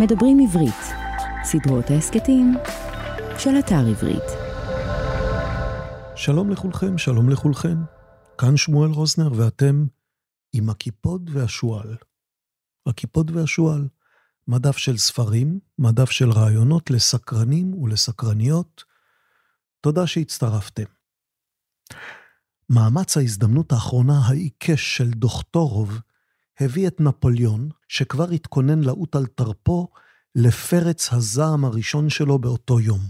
מדברים עברית, סדרות ההסכתים של אתר עברית. שלום לכולכם, שלום לכולכן. כאן שמואל רוזנר ואתם עם הקיפוד והשועל. הקיפוד והשועל, מדף של ספרים, מדף של רעיונות לסקרנים ולסקרניות. תודה שהצטרפתם. מאמץ ההזדמנות האחרונה העיקש של דוכטורוב הביא את נפוליאון, שכבר התכונן לעוט על תרפו, לפרץ הזעם הראשון שלו באותו יום.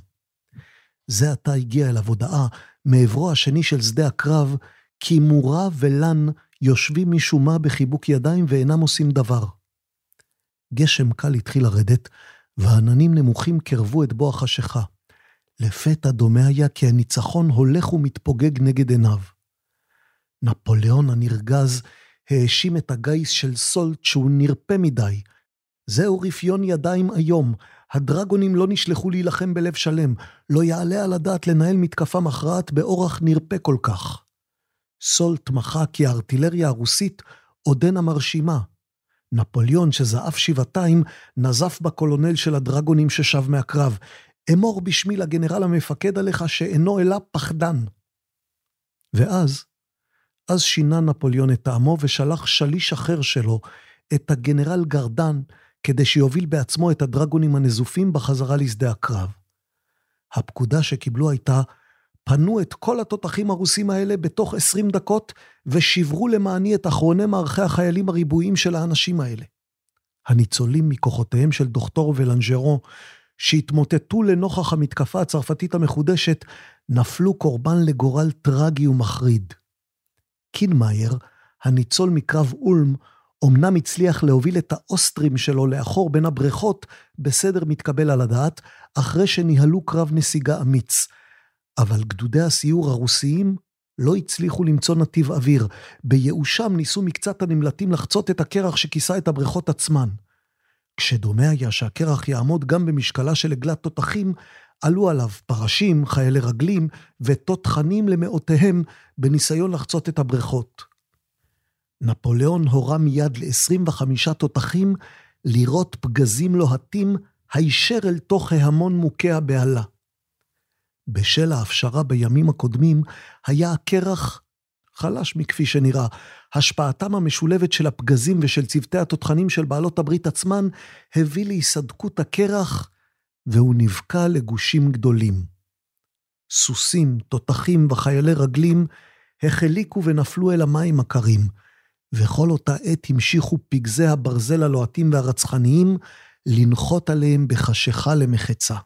זה עתה הגיע אליו הודעה מעברו השני של שדה הקרב, כי מורה ולן יושבים משום מה בחיבוק ידיים ואינם עושים דבר. גשם קל התחיל לרדת, ועננים נמוכים קרבו את בוא החשיכה. לפתע דומה היה כי הניצחון הולך ומתפוגג נגד עיניו. נפוליאון הנרגז האשים את הגיס של סולט שהוא נרפה מדי. זהו רפיון ידיים איום, הדרגונים לא נשלחו להילחם בלב שלם, לא יעלה על הדעת לנהל מתקפה מכרעת באורח נרפה כל כך. סולט מחה כי הארטילריה הרוסית עודנה מרשימה. נפוליאון, שזעף שבעתיים, נזף בקולונל של הדרגונים ששב מהקרב. אמור בשמי לגנרל המפקד עליך שאינו אלא פחדן. ואז, אז שינה נפוליאון את טעמו ושלח שליש אחר שלו, את הגנרל גרדן, כדי שיוביל בעצמו את הדרגונים הנזופים בחזרה לשדה הקרב. הפקודה שקיבלו הייתה, פנו את כל התותחים הרוסים האלה בתוך עשרים דקות, ושברו למעני את אחרוני מערכי החיילים הריבועיים של האנשים האלה. הניצולים מכוחותיהם של דוכטור ולנג'רו, שהתמוטטו לנוכח המתקפה הצרפתית המחודשת, נפלו קורבן לגורל טרגי ומחריד. קינמאייר, הניצול מקרב אולם, אמנם הצליח להוביל את האוסטרים שלו לאחור בין הבריכות בסדר מתקבל על הדעת, אחרי שניהלו קרב נסיגה אמיץ. אבל גדודי הסיור הרוסיים לא הצליחו למצוא נתיב אוויר. בייאושם ניסו מקצת הנמלטים לחצות את הקרח שכיסה את הבריכות עצמן. כשדומה היה שהקרח יעמוד גם במשקלה של עגלת תותחים, עלו עליו פרשים, חיילי רגלים ותותחנים למאותיהם בניסיון לחצות את הבריכות. נפוליאון הורה מיד ל-25 תותחים לירות פגזים לוהטים הישר אל תוך ההמון מוכי הבהלה. בשל ההפשרה בימים הקודמים, היה הקרח חלש מכפי שנראה. השפעתם המשולבת של הפגזים ושל צוותי התותחנים של בעלות הברית עצמן הביא להיסדקות הקרח והוא נבקע לגושים גדולים. סוסים, תותחים וחיילי רגלים החליקו ונפלו אל המים הקרים, וכל אותה עת המשיכו פגזי הברזל הלוהטים והרצחניים לנחות עליהם בחשיכה למחצה.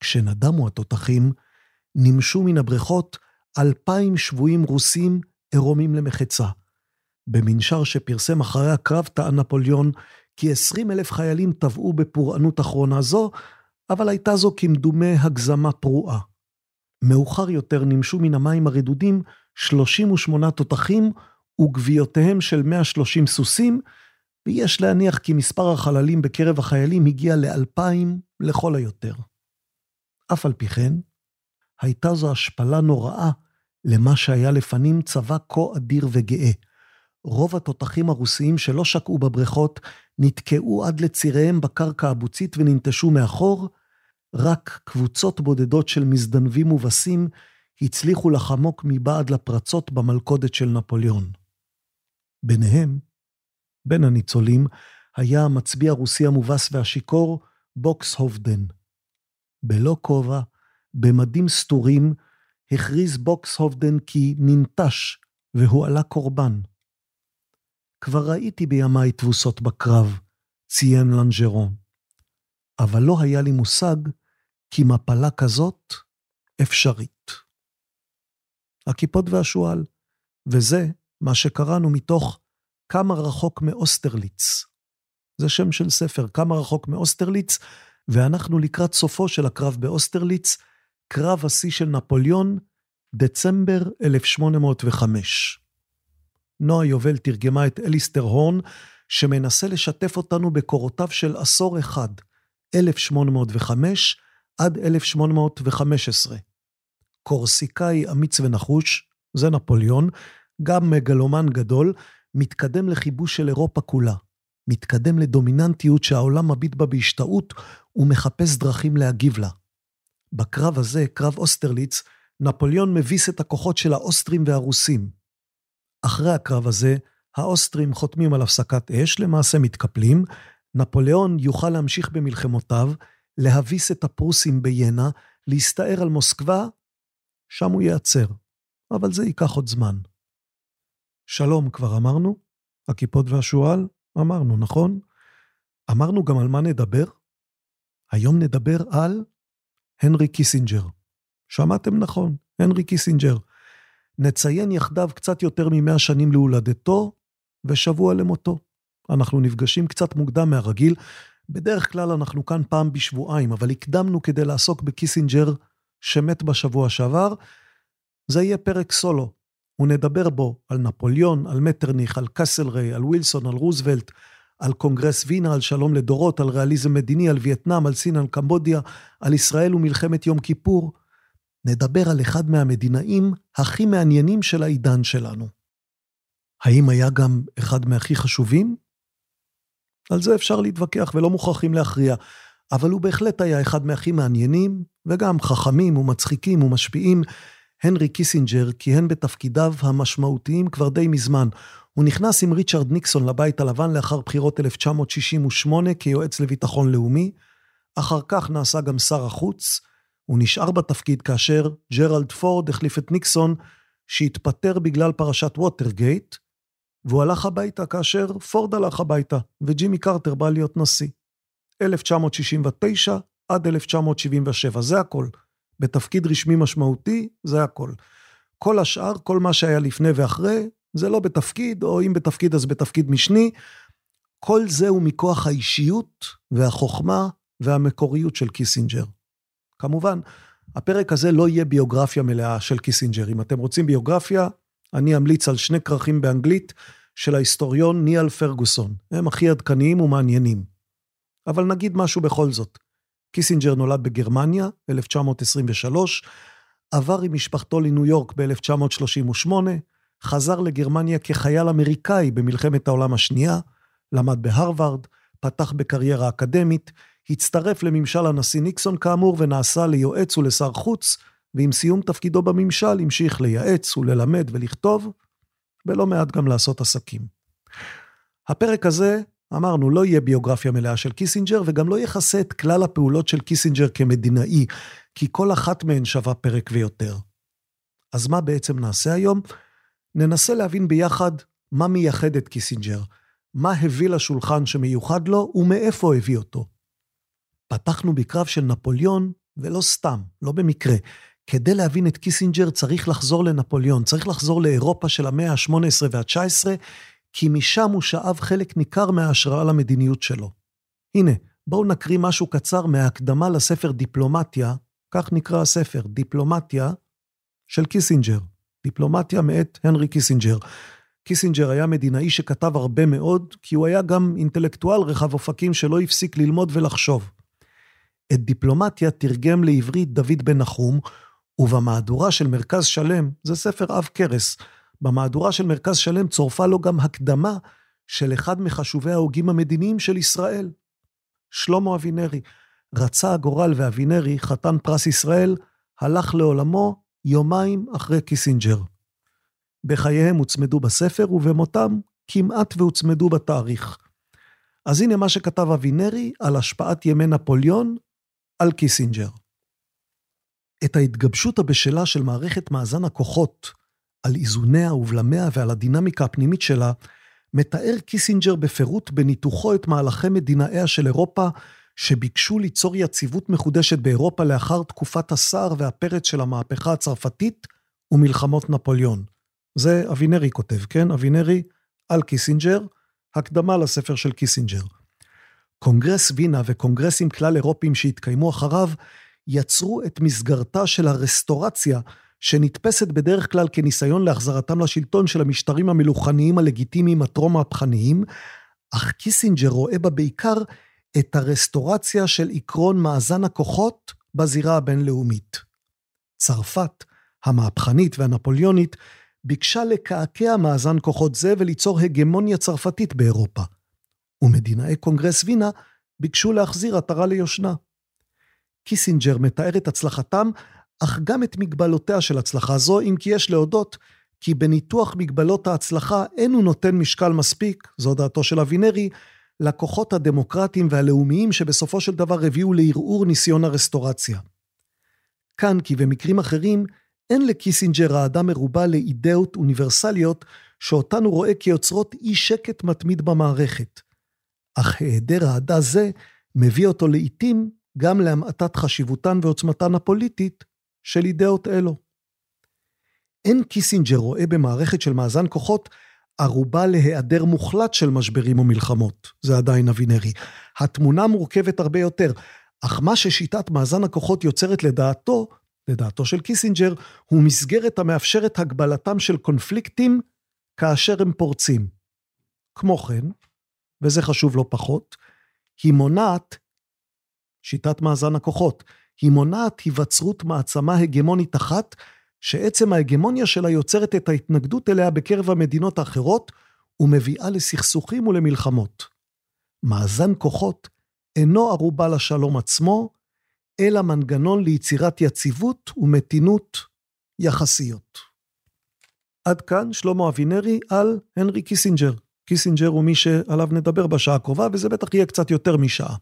כשנדמו התותחים, נמשו מן הבריכות אלפיים שבויים רוסים עירומים למחצה. במנשר שפרסם אחרי הקרב טען נפוליאון כי עשרים אלף חיילים טבעו בפורענות אחרונה זו, אבל הייתה זו כמדומה הגזמה פרועה. מאוחר יותר נמשו מן המים הרדודים 38 תותחים וגוויותיהם של 130 סוסים, ויש להניח כי מספר החללים בקרב החיילים הגיע לאלפיים לכל היותר. אף על פי כן, הייתה זו השפלה נוראה למה שהיה לפנים צבא כה אדיר וגאה. רוב התותחים הרוסיים שלא שקעו בבריכות נתקעו עד לציריהם בקרקע הבוצית וננטשו מאחור, רק קבוצות בודדות של מזדנבים מובסים הצליחו לחמוק מבעד לפרצות במלכודת של נפוליאון. ביניהם, בין הניצולים, היה המצביא הרוסי המובס והשיכור, בוקס הובדן. בלא כובע, במדים סתורים, הכריז בוקסהובדן כי ננטש והועלה קורבן. כבר ראיתי בימיי תבוסות בקרב, ציין לנז'רון. אבל לא היה לי מושג כי מפלה כזאת אפשרית. הקיפוד והשועל, וזה מה שקראנו מתוך כמה רחוק מאוסטרליץ. זה שם של ספר, כמה רחוק מאוסטרליץ, ואנחנו לקראת סופו של הקרב באוסטרליץ, קרב השיא של נפוליאון, דצמבר 1805. נועה יובל תרגמה את אליסטר הורן, שמנסה לשתף אותנו בקורותיו של עשור אחד, 1805 עד 1815. קורסיקאי אמיץ ונחוש, זה נפוליאון, גם מגלומן גדול, מתקדם לכיבוש של אירופה כולה. מתקדם לדומיננטיות שהעולם מביט בה בהשתאות ומחפש דרכים להגיב לה. בקרב הזה, קרב אוסטרליץ, נפוליאון מביס את הכוחות של האוסטרים והרוסים. אחרי הקרב הזה, האוסטרים חותמים על הפסקת אש, למעשה מתקפלים, נפוליאון יוכל להמשיך במלחמותיו, להביס את הפרוסים בינה, להסתער על מוסקבה, שם הוא ייעצר. אבל זה ייקח עוד זמן. שלום כבר אמרנו? הקיפוד והשועל? אמרנו, נכון? אמרנו גם על מה נדבר? היום נדבר על הנרי קיסינג'ר. שמעתם נכון, הנרי קיסינג'ר. נציין יחדיו קצת יותר ממאה שנים להולדתו ושבוע למותו. אנחנו נפגשים קצת מוקדם מהרגיל. בדרך כלל אנחנו כאן פעם בשבועיים, אבל הקדמנו כדי לעסוק בקיסינג'ר שמת בשבוע שעבר. זה יהיה פרק סולו, ונדבר בו על נפוליאון, על מטרניך, על קסלריי, על ווילסון, על רוזוולט, על קונגרס וינה, על שלום לדורות, על ריאליזם מדיני, על וייטנאם, על סין, על קמבודיה, על ישראל ומלחמת יום כיפור. נדבר על אחד מהמדינאים הכי מעניינים של העידן שלנו. האם היה גם אחד מהכי חשובים? על זה אפשר להתווכח ולא מוכרחים להכריע, אבל הוא בהחלט היה אחד מהכי מעניינים, וגם חכמים ומצחיקים ומשפיעים. הנרי קיסינג'ר כיהן בתפקידיו המשמעותיים כבר די מזמן. הוא נכנס עם ריצ'רד ניקסון לבית הלבן לאחר בחירות 1968 כיועץ לביטחון לאומי. אחר כך נעשה גם שר החוץ. הוא נשאר בתפקיד כאשר ג'רלד פורד החליף את ניקסון, שהתפטר בגלל פרשת ווטרגייט, והוא הלך הביתה כאשר פורד הלך הביתה, וג'ימי קרטר בא להיות נשיא. 1969 עד 1977, זה הכל. בתפקיד רשמי משמעותי, זה הכל. כל השאר, כל מה שהיה לפני ואחרי, זה לא בתפקיד, או אם בתפקיד אז בתפקיד משני. כל זה הוא מכוח האישיות והחוכמה והמקוריות של קיסינג'ר. כמובן, הפרק הזה לא יהיה ביוגרפיה מלאה של קיסינג'ר. אם אתם רוצים ביוגרפיה, אני אמליץ על שני כרכים באנגלית של ההיסטוריון ניאל פרגוסון. הם הכי עדכניים ומעניינים. אבל נגיד משהו בכל זאת. קיסינג'ר נולד בגרמניה, ב-1923, עבר עם משפחתו לניו יורק ב-1938, חזר לגרמניה כחייל אמריקאי במלחמת העולם השנייה, למד בהרווארד, פתח בקריירה אקדמית, הצטרף לממשל הנשיא ניקסון כאמור ונעשה ליועץ ולשר חוץ, ועם סיום תפקידו בממשל המשיך לייעץ וללמד ולכתוב, ולא מעט גם לעשות עסקים. הפרק הזה, אמרנו, לא יהיה ביוגרפיה מלאה של קיסינג'ר, וגם לא יכסה את כלל הפעולות של קיסינג'ר כמדינאי, כי כל אחת מהן שווה פרק ויותר. אז מה בעצם נעשה היום? ננסה להבין ביחד מה מייחד את קיסינג'ר, מה הביא לשולחן שמיוחד לו ומאיפה הביא אותו. פתחנו בקרב של נפוליאון, ולא סתם, לא במקרה. כדי להבין את קיסינג'ר צריך לחזור לנפוליאון, צריך לחזור לאירופה של המאה ה-18 וה-19, כי משם הוא שאב חלק ניכר מההשראה למדיניות שלו. הנה, בואו נקריא משהו קצר מההקדמה לספר דיפלומטיה, כך נקרא הספר, דיפלומטיה של קיסינג'ר. דיפלומטיה מאת הנרי קיסינג'ר. קיסינג'ר היה מדינאי שכתב הרבה מאוד, כי הוא היה גם אינטלקטואל רחב אופקים שלא הפסיק ללמוד ולחשוב. את דיפלומטיה תרגם לעברית דוד בן נחום, ובמהדורה של מרכז שלם, זה ספר עב כרס, במהדורה של מרכז שלם צורפה לו גם הקדמה של אחד מחשובי ההוגים המדיניים של ישראל, שלמה אבינרי. רצה הגורל ואבינרי, חתן פרס ישראל, הלך לעולמו יומיים אחרי קיסינג'ר. בחייהם הוצמדו בספר, ובמותם כמעט והוצמדו בתאריך. אז הנה מה שכתב אבינרי על השפעת ימי נפוליאון על קיסינג'ר. את ההתגבשות הבשלה של מערכת מאזן הכוחות, על איזוניה ובלמיה ועל הדינמיקה הפנימית שלה, מתאר קיסינג'ר בפירוט בניתוחו את מהלכי מדינאיה של אירופה, שביקשו ליצור יציבות מחודשת באירופה לאחר תקופת הסער והפרץ של המהפכה הצרפתית ומלחמות נפוליאון. זה אבינרי כותב, כן? אבינרי על קיסינג'ר, הקדמה לספר של קיסינג'ר. קונגרס וינה וקונגרסים כלל אירופיים שהתקיימו אחריו, יצרו את מסגרתה של הרסטורציה, שנתפסת בדרך כלל כניסיון להחזרתם לשלטון של המשטרים המלוכניים הלגיטימיים הטרום-מהפכניים, אך קיסינג'ר רואה בה בעיקר את הרסטורציה של עקרון מאזן הכוחות בזירה הבינלאומית. צרפת, המהפכנית והנפוליונית, ביקשה לקעקע מאזן כוחות זה וליצור הגמוניה צרפתית באירופה. ומדינאי קונגרס וינה ביקשו להחזיר עטרה ליושנה. קיסינג'ר מתאר את הצלחתם, אך גם את מגבלותיה של הצלחה זו, אם כי יש להודות כי בניתוח מגבלות ההצלחה אין הוא נותן משקל מספיק, זו דעתו של אבינרי, לכוחות הדמוקרטיים והלאומיים שבסופו של דבר הביאו לערעור ניסיון הרסטורציה. כאן, כי במקרים אחרים, אין לקיסינג'ר אהדה מרובה לאידאות אוניברסליות, שאותן הוא רואה כיוצרות אי שקט מתמיד במערכת. אך היעדר אהדה זה מביא אותו לעיתים גם להמעטת חשיבותן ועוצמתן הפוליטית של אידאות אלו. אין קיסינג'ר רואה במערכת של מאזן כוחות ערובה להיעדר מוחלט של משברים ומלחמות. זה עדיין אבינרי. התמונה מורכבת הרבה יותר, אך מה ששיטת מאזן הכוחות יוצרת לדעתו, לדעתו של קיסינג'ר, הוא מסגרת המאפשרת הגבלתם של קונפליקטים כאשר הם פורצים. כמו כן, וזה חשוב לא פחות, היא מונעת, שיטת מאזן הכוחות, היא מונעת היווצרות מעצמה הגמונית אחת, שעצם ההגמוניה שלה יוצרת את ההתנגדות אליה בקרב המדינות האחרות, ומביאה לסכסוכים ולמלחמות. מאזן כוחות אינו ערובה לשלום עצמו, אלא מנגנון ליצירת יציבות ומתינות יחסיות. עד כאן שלמה אבינרי על הנרי קיסינג'ר. קיסינג'ר הוא מי שעליו נדבר בשעה הקרובה, וזה בטח יהיה קצת יותר משעה.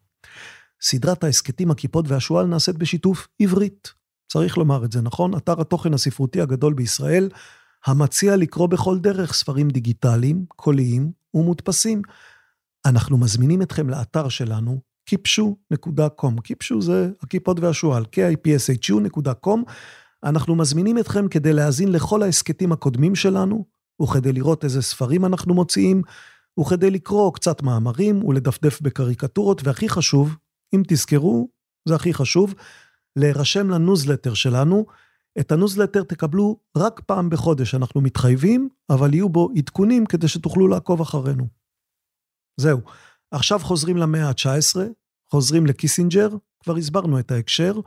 סדרת ההסכתים, הקיפוד והשועל נעשית בשיתוף עברית. צריך לומר את זה, נכון? אתר התוכן הספרותי הגדול בישראל, המציע לקרוא בכל דרך ספרים דיגיטליים, קוליים ומודפסים. אנחנו מזמינים אתכם לאתר שלנו, kipshu.com. kipshu זה הכיפות והשועל, kipshu.com. אנחנו מזמינים אתכם כדי להאזין לכל ההסכתים הקודמים שלנו, וכדי לראות איזה ספרים אנחנו מוציאים, וכדי לקרוא קצת מאמרים ולדפדף בקריקטורות, והכי חשוב, אם תזכרו, זה הכי חשוב, להירשם לניוזלטר שלנו. את הניוזלטר תקבלו רק פעם בחודש, אנחנו מתחייבים, אבל יהיו בו עדכונים כדי שתוכלו לעקוב אחרינו. זהו. עכשיו חוזרים למאה ה-19, חוזרים לקיסינג'ר, כבר הסברנו את ההקשר.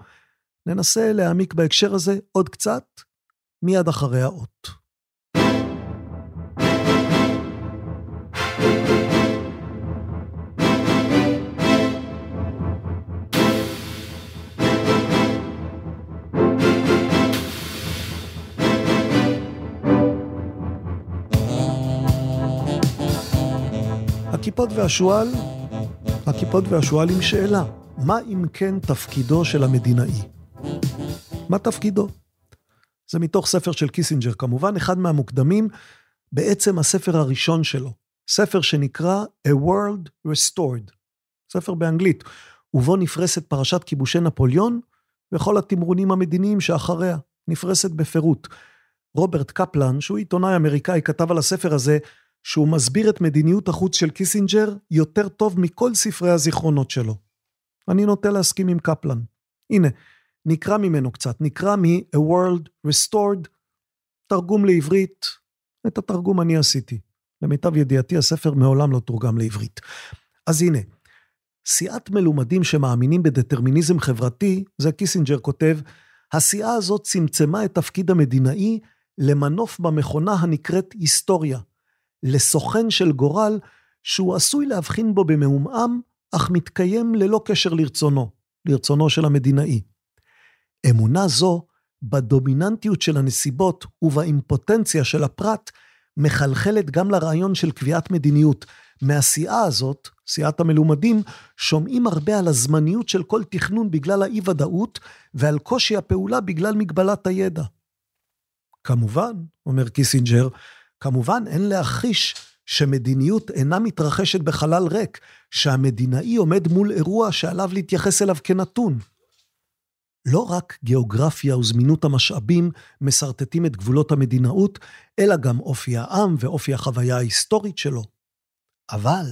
ננסה להעמיק בהקשר הזה עוד קצת, מיד אחרי האות. הקיפוד והשועל, הקיפוד והשועל עם שאלה, מה אם כן תפקידו של המדינאי? מה תפקידו? זה מתוך ספר של קיסינג'ר כמובן, אחד מהמוקדמים, בעצם הספר הראשון שלו, ספר שנקרא A World Restored, ספר באנגלית, ובו נפרסת פרשת כיבושי נפוליאון וכל התמרונים המדיניים שאחריה, נפרסת בפירוט. רוברט קפלן, שהוא עיתונאי אמריקאי, כתב על הספר הזה שהוא מסביר את מדיניות החוץ של קיסינג'ר יותר טוב מכל ספרי הזיכרונות שלו. אני נוטה להסכים עם קפלן. הנה, נקרא ממנו קצת, נקרא מ-A World Restored, תרגום לעברית, את התרגום אני עשיתי. למיטב ידיעתי הספר מעולם לא תורגם לעברית. אז הנה, סיעת מלומדים שמאמינים בדטרמיניזם חברתי, זה קיסינג'ר כותב, הסיעה הזאת צמצמה את תפקיד המדינאי למנוף במכונה הנקראת היסטוריה, לסוכן של גורל שהוא עשוי להבחין בו במעומעם, אך מתקיים ללא קשר לרצונו, לרצונו של המדינאי. אמונה זו, בדומיננטיות של הנסיבות ובאימפוטנציה של הפרט, מחלחלת גם לרעיון של קביעת מדיניות. מהסיעה הזאת, סיעת המלומדים, שומעים הרבה על הזמניות של כל תכנון בגלל האי-ודאות, ועל קושי הפעולה בגלל מגבלת הידע. כמובן, אומר קיסינג'ר, כמובן אין להכחיש שמדיניות אינה מתרחשת בחלל ריק, שהמדינאי עומד מול אירוע שעליו להתייחס אליו כנתון. לא רק גיאוגרפיה וזמינות המשאבים משרטטים את גבולות המדינאות, אלא גם אופי העם ואופי החוויה ההיסטורית שלו. אבל,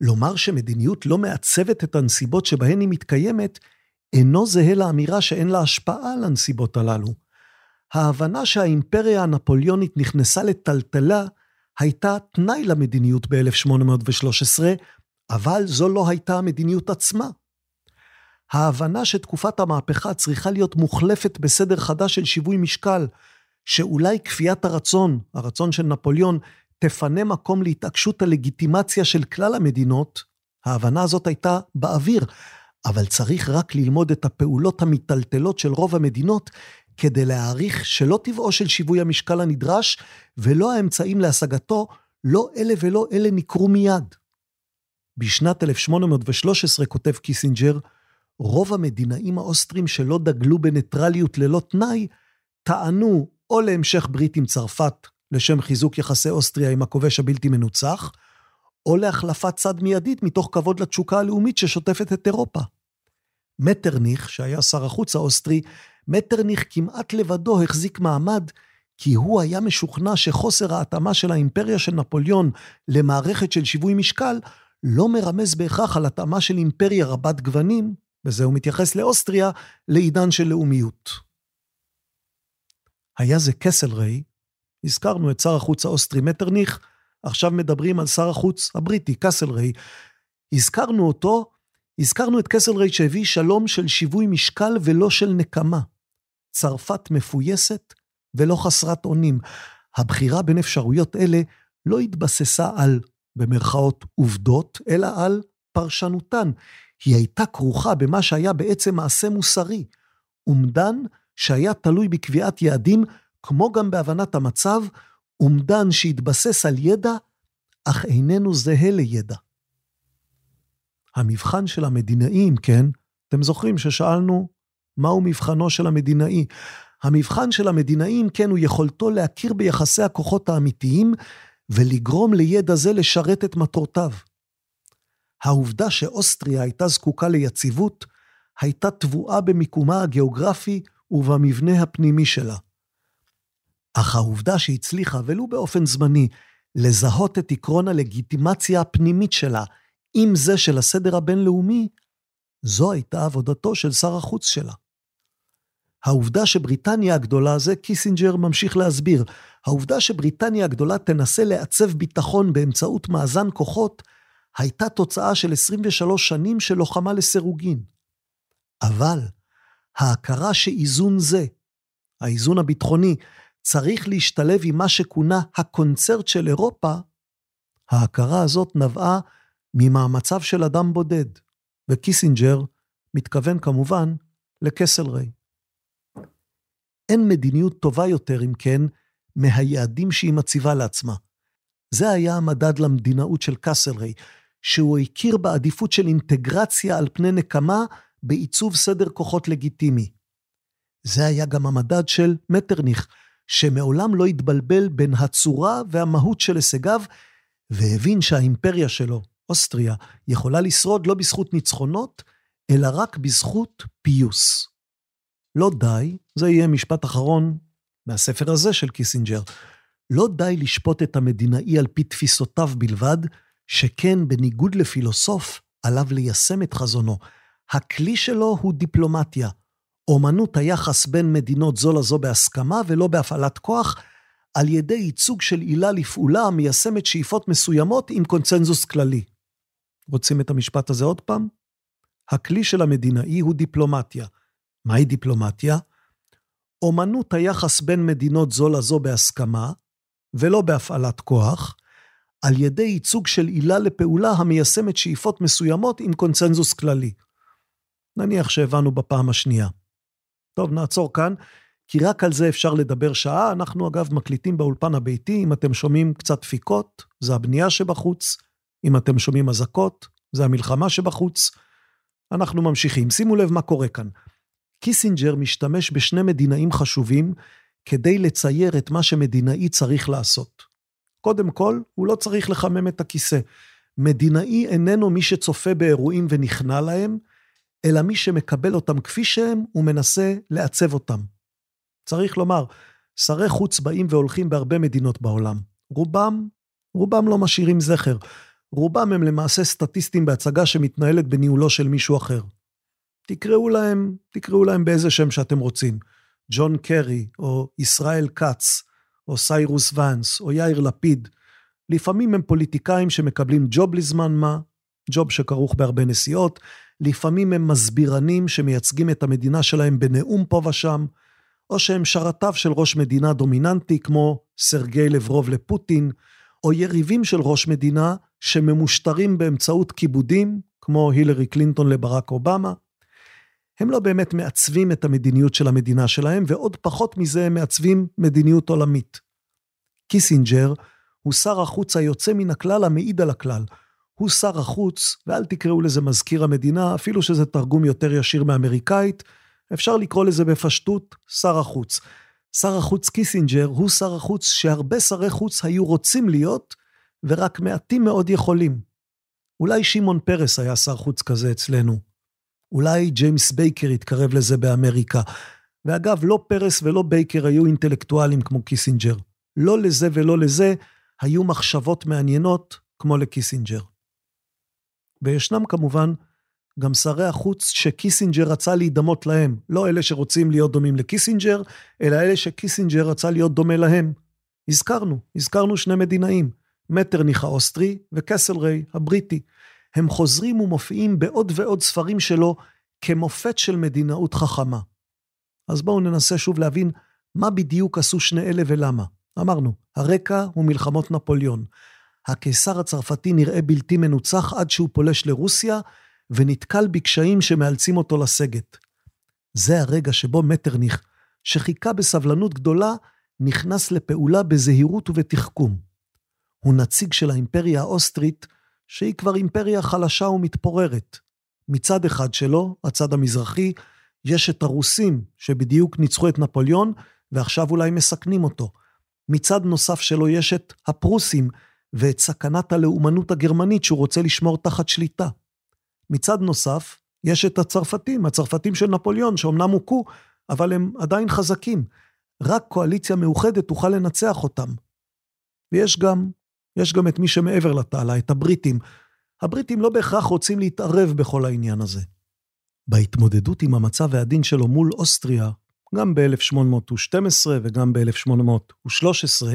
לומר שמדיניות לא מעצבת את הנסיבות שבהן היא מתקיימת, אינו זהה לאמירה שאין לה השפעה על הנסיבות הללו. ההבנה שהאימפריה הנפוליונית נכנסה לטלטלה הייתה תנאי למדיניות ב-1813, אבל זו לא הייתה המדיניות עצמה. ההבנה שתקופת המהפכה צריכה להיות מוחלפת בסדר חדש של שיווי משקל, שאולי כפיית הרצון, הרצון של נפוליאון, תפנה מקום להתעקשות הלגיטימציה של כלל המדינות, ההבנה הזאת הייתה באוויר, אבל צריך רק ללמוד את הפעולות המיטלטלות של רוב המדינות כדי להעריך שלא טבעו של שיווי המשקל הנדרש, ולא האמצעים להשגתו, לא אלה ולא אלה נקרו מיד. בשנת 1813, כותב קיסינג'ר, רוב המדינאים האוסטרים שלא דגלו בניטרליות ללא תנאי, טענו או להמשך ברית עם צרפת, לשם חיזוק יחסי אוסטריה עם הכובש הבלתי מנוצח, או להחלפת צד מיידית מתוך כבוד לתשוקה הלאומית ששוטפת את אירופה. מטרניך, שהיה שר החוץ האוסטרי, מטרניך כמעט לבדו החזיק מעמד, כי הוא היה משוכנע שחוסר ההתאמה של האימפריה של נפוליאון למערכת של שיווי משקל, לא מרמז בהכרח על התאמה של אימפריה רבת גוונים, וזה הוא מתייחס לאוסטריה, לעידן של לאומיות. היה זה קסלריי, הזכרנו את שר החוץ האוסטרי מטרניך, עכשיו מדברים על שר החוץ הבריטי, קסלריי. הזכרנו אותו, הזכרנו את קסלריי שהביא שלום של שיווי משקל ולא של נקמה. צרפת מפויסת ולא חסרת אונים. הבחירה בין אפשרויות אלה לא התבססה על, במרכאות, עובדות, אלא על פרשנותן. היא הייתה כרוכה במה שהיה בעצם מעשה מוסרי. אומדן שהיה תלוי בקביעת יעדים, כמו גם בהבנת המצב, אומדן שהתבסס על ידע, אך איננו זהה לידע. המבחן של המדינאי, אם כן, אתם זוכרים ששאלנו מהו מבחנו של המדינאי. המבחן של המדינאי, אם כן, הוא יכולתו להכיר ביחסי הכוחות האמיתיים ולגרום לידע זה לשרת את מטרותיו. העובדה שאוסטריה הייתה זקוקה ליציבות, הייתה טבועה במיקומה הגיאוגרפי ובמבנה הפנימי שלה. אך העובדה שהצליחה, ולו באופן זמני, לזהות את עקרון הלגיטימציה הפנימית שלה עם זה של הסדר הבינלאומי, זו הייתה עבודתו של שר החוץ שלה. העובדה שבריטניה הגדולה, זה קיסינג'ר ממשיך להסביר, העובדה שבריטניה הגדולה תנסה לעצב ביטחון באמצעות מאזן כוחות, הייתה תוצאה של 23 שנים של לוחמה לסירוגין. אבל ההכרה שאיזון זה, האיזון הביטחוני, צריך להשתלב עם מה שכונה הקונצרט של אירופה, ההכרה הזאת נבעה ממאמציו של אדם בודד, וקיסינג'ר מתכוון כמובן לקסלריי. אין מדיניות טובה יותר, אם כן, מהיעדים שהיא מציבה לעצמה. זה היה המדד למדינאות של קסלריי, שהוא הכיר בעדיפות של אינטגרציה על פני נקמה בעיצוב סדר כוחות לגיטימי. זה היה גם המדד של מטרניך, שמעולם לא התבלבל בין הצורה והמהות של הישגיו, והבין שהאימפריה שלו, אוסטריה, יכולה לשרוד לא בזכות ניצחונות, אלא רק בזכות פיוס. לא די, זה יהיה משפט אחרון מהספר הזה של קיסינג'ר, לא די לשפוט את המדינאי על פי תפיסותיו בלבד, שכן בניגוד לפילוסוף, עליו ליישם את חזונו. הכלי שלו הוא דיפלומטיה, אומנות היחס בין מדינות זו לזו בהסכמה ולא בהפעלת כוח, על ידי ייצוג של עילה לפעולה המיישמת שאיפות מסוימות עם קונצנזוס כללי. רוצים את המשפט הזה עוד פעם? הכלי של המדינאי הוא דיפלומטיה. מהי דיפלומטיה? אומנות היחס בין מדינות זו לזו בהסכמה, ולא בהפעלת כוח, על ידי ייצוג של עילה לפעולה המיישמת שאיפות מסוימות עם קונצנזוס כללי. נניח שהבנו בפעם השנייה. טוב, נעצור כאן, כי רק על זה אפשר לדבר שעה. אנחנו אגב מקליטים באולפן הביתי, אם אתם שומעים קצת דפיקות, זה הבנייה שבחוץ, אם אתם שומעים אזעקות, זה המלחמה שבחוץ. אנחנו ממשיכים. שימו לב מה קורה כאן. קיסינג'ר משתמש בשני מדינאים חשובים כדי לצייר את מה שמדינאי צריך לעשות. קודם כל, הוא לא צריך לחמם את הכיסא. מדינאי איננו מי שצופה באירועים ונכנע להם, אלא מי שמקבל אותם כפי שהם ומנסה לעצב אותם. צריך לומר, שרי חוץ באים והולכים בהרבה מדינות בעולם. רובם, רובם לא משאירים זכר. רובם הם למעשה סטטיסטים בהצגה שמתנהלת בניהולו של מישהו אחר. תקראו להם, תקראו להם באיזה שם שאתם רוצים. ג'ון קרי, או ישראל כץ, או סיירוס ואנס, או יאיר לפיד. לפעמים הם פוליטיקאים שמקבלים ג'וב לזמן מה, ג'וב שכרוך בהרבה נסיעות, לפעמים הם מסבירנים שמייצגים את המדינה שלהם בנאום פה ושם, או שהם משרתיו של ראש מדינה דומיננטי כמו סרגיי לברוב לפוטין, או יריבים של ראש מדינה שממושטרים באמצעות כיבודים, כמו הילרי קלינטון לברק אובמה. הם לא באמת מעצבים את המדיניות של המדינה שלהם, ועוד פחות מזה הם מעצבים מדיניות עולמית. קיסינג'ר הוא שר החוץ היוצא מן הכלל המעיד על הכלל. הוא שר החוץ, ואל תקראו לזה מזכיר המדינה, אפילו שזה תרגום יותר ישיר מאמריקאית, אפשר לקרוא לזה בפשטות שר החוץ. שר החוץ קיסינג'ר הוא שר החוץ שהרבה שרי חוץ היו רוצים להיות, ורק מעטים מאוד יכולים. אולי שמעון פרס היה שר חוץ כזה אצלנו. אולי ג'יימס בייקר התקרב לזה באמריקה. ואגב, לא פרס ולא בייקר היו אינטלקטואלים כמו קיסינג'ר. לא לזה ולא לזה היו מחשבות מעניינות כמו לקיסינג'ר. וישנם כמובן גם שרי החוץ שקיסינג'ר רצה להידמות להם, לא אלה שרוצים להיות דומים לקיסינג'ר, אלא אלה שקיסינג'ר רצה להיות דומה להם. הזכרנו, הזכרנו שני מדינאים, מטרניך האוסטרי וקסלריי הבריטי. הם חוזרים ומופיעים בעוד ועוד ספרים שלו כמופת של מדינאות חכמה. אז בואו ננסה שוב להבין מה בדיוק עשו שני אלה ולמה. אמרנו, הרקע הוא מלחמות נפוליאון. הקיסר הצרפתי נראה בלתי מנוצח עד שהוא פולש לרוסיה, ונתקל בקשיים שמאלצים אותו לסגת. זה הרגע שבו מטרניך, שחיכה בסבלנות גדולה, נכנס לפעולה בזהירות ובתחכום. הוא נציג של האימפריה האוסטרית, שהיא כבר אימפריה חלשה ומתפוררת. מצד אחד שלו, הצד המזרחי, יש את הרוסים, שבדיוק ניצחו את נפוליאון, ועכשיו אולי מסכנים אותו. מצד נוסף שלו יש את הפרוסים, ואת סכנת הלאומנות הגרמנית שהוא רוצה לשמור תחת שליטה. מצד נוסף, יש את הצרפתים, הצרפתים של נפוליאון, שאומנם הוכו, אבל הם עדיין חזקים. רק קואליציה מאוחדת תוכל לנצח אותם. ויש גם, יש גם את מי שמעבר לתעלה, את הבריטים. הבריטים לא בהכרח רוצים להתערב בכל העניין הזה. בהתמודדות עם המצב העדין שלו מול אוסטריה, גם ב-1812 וגם ב-1813,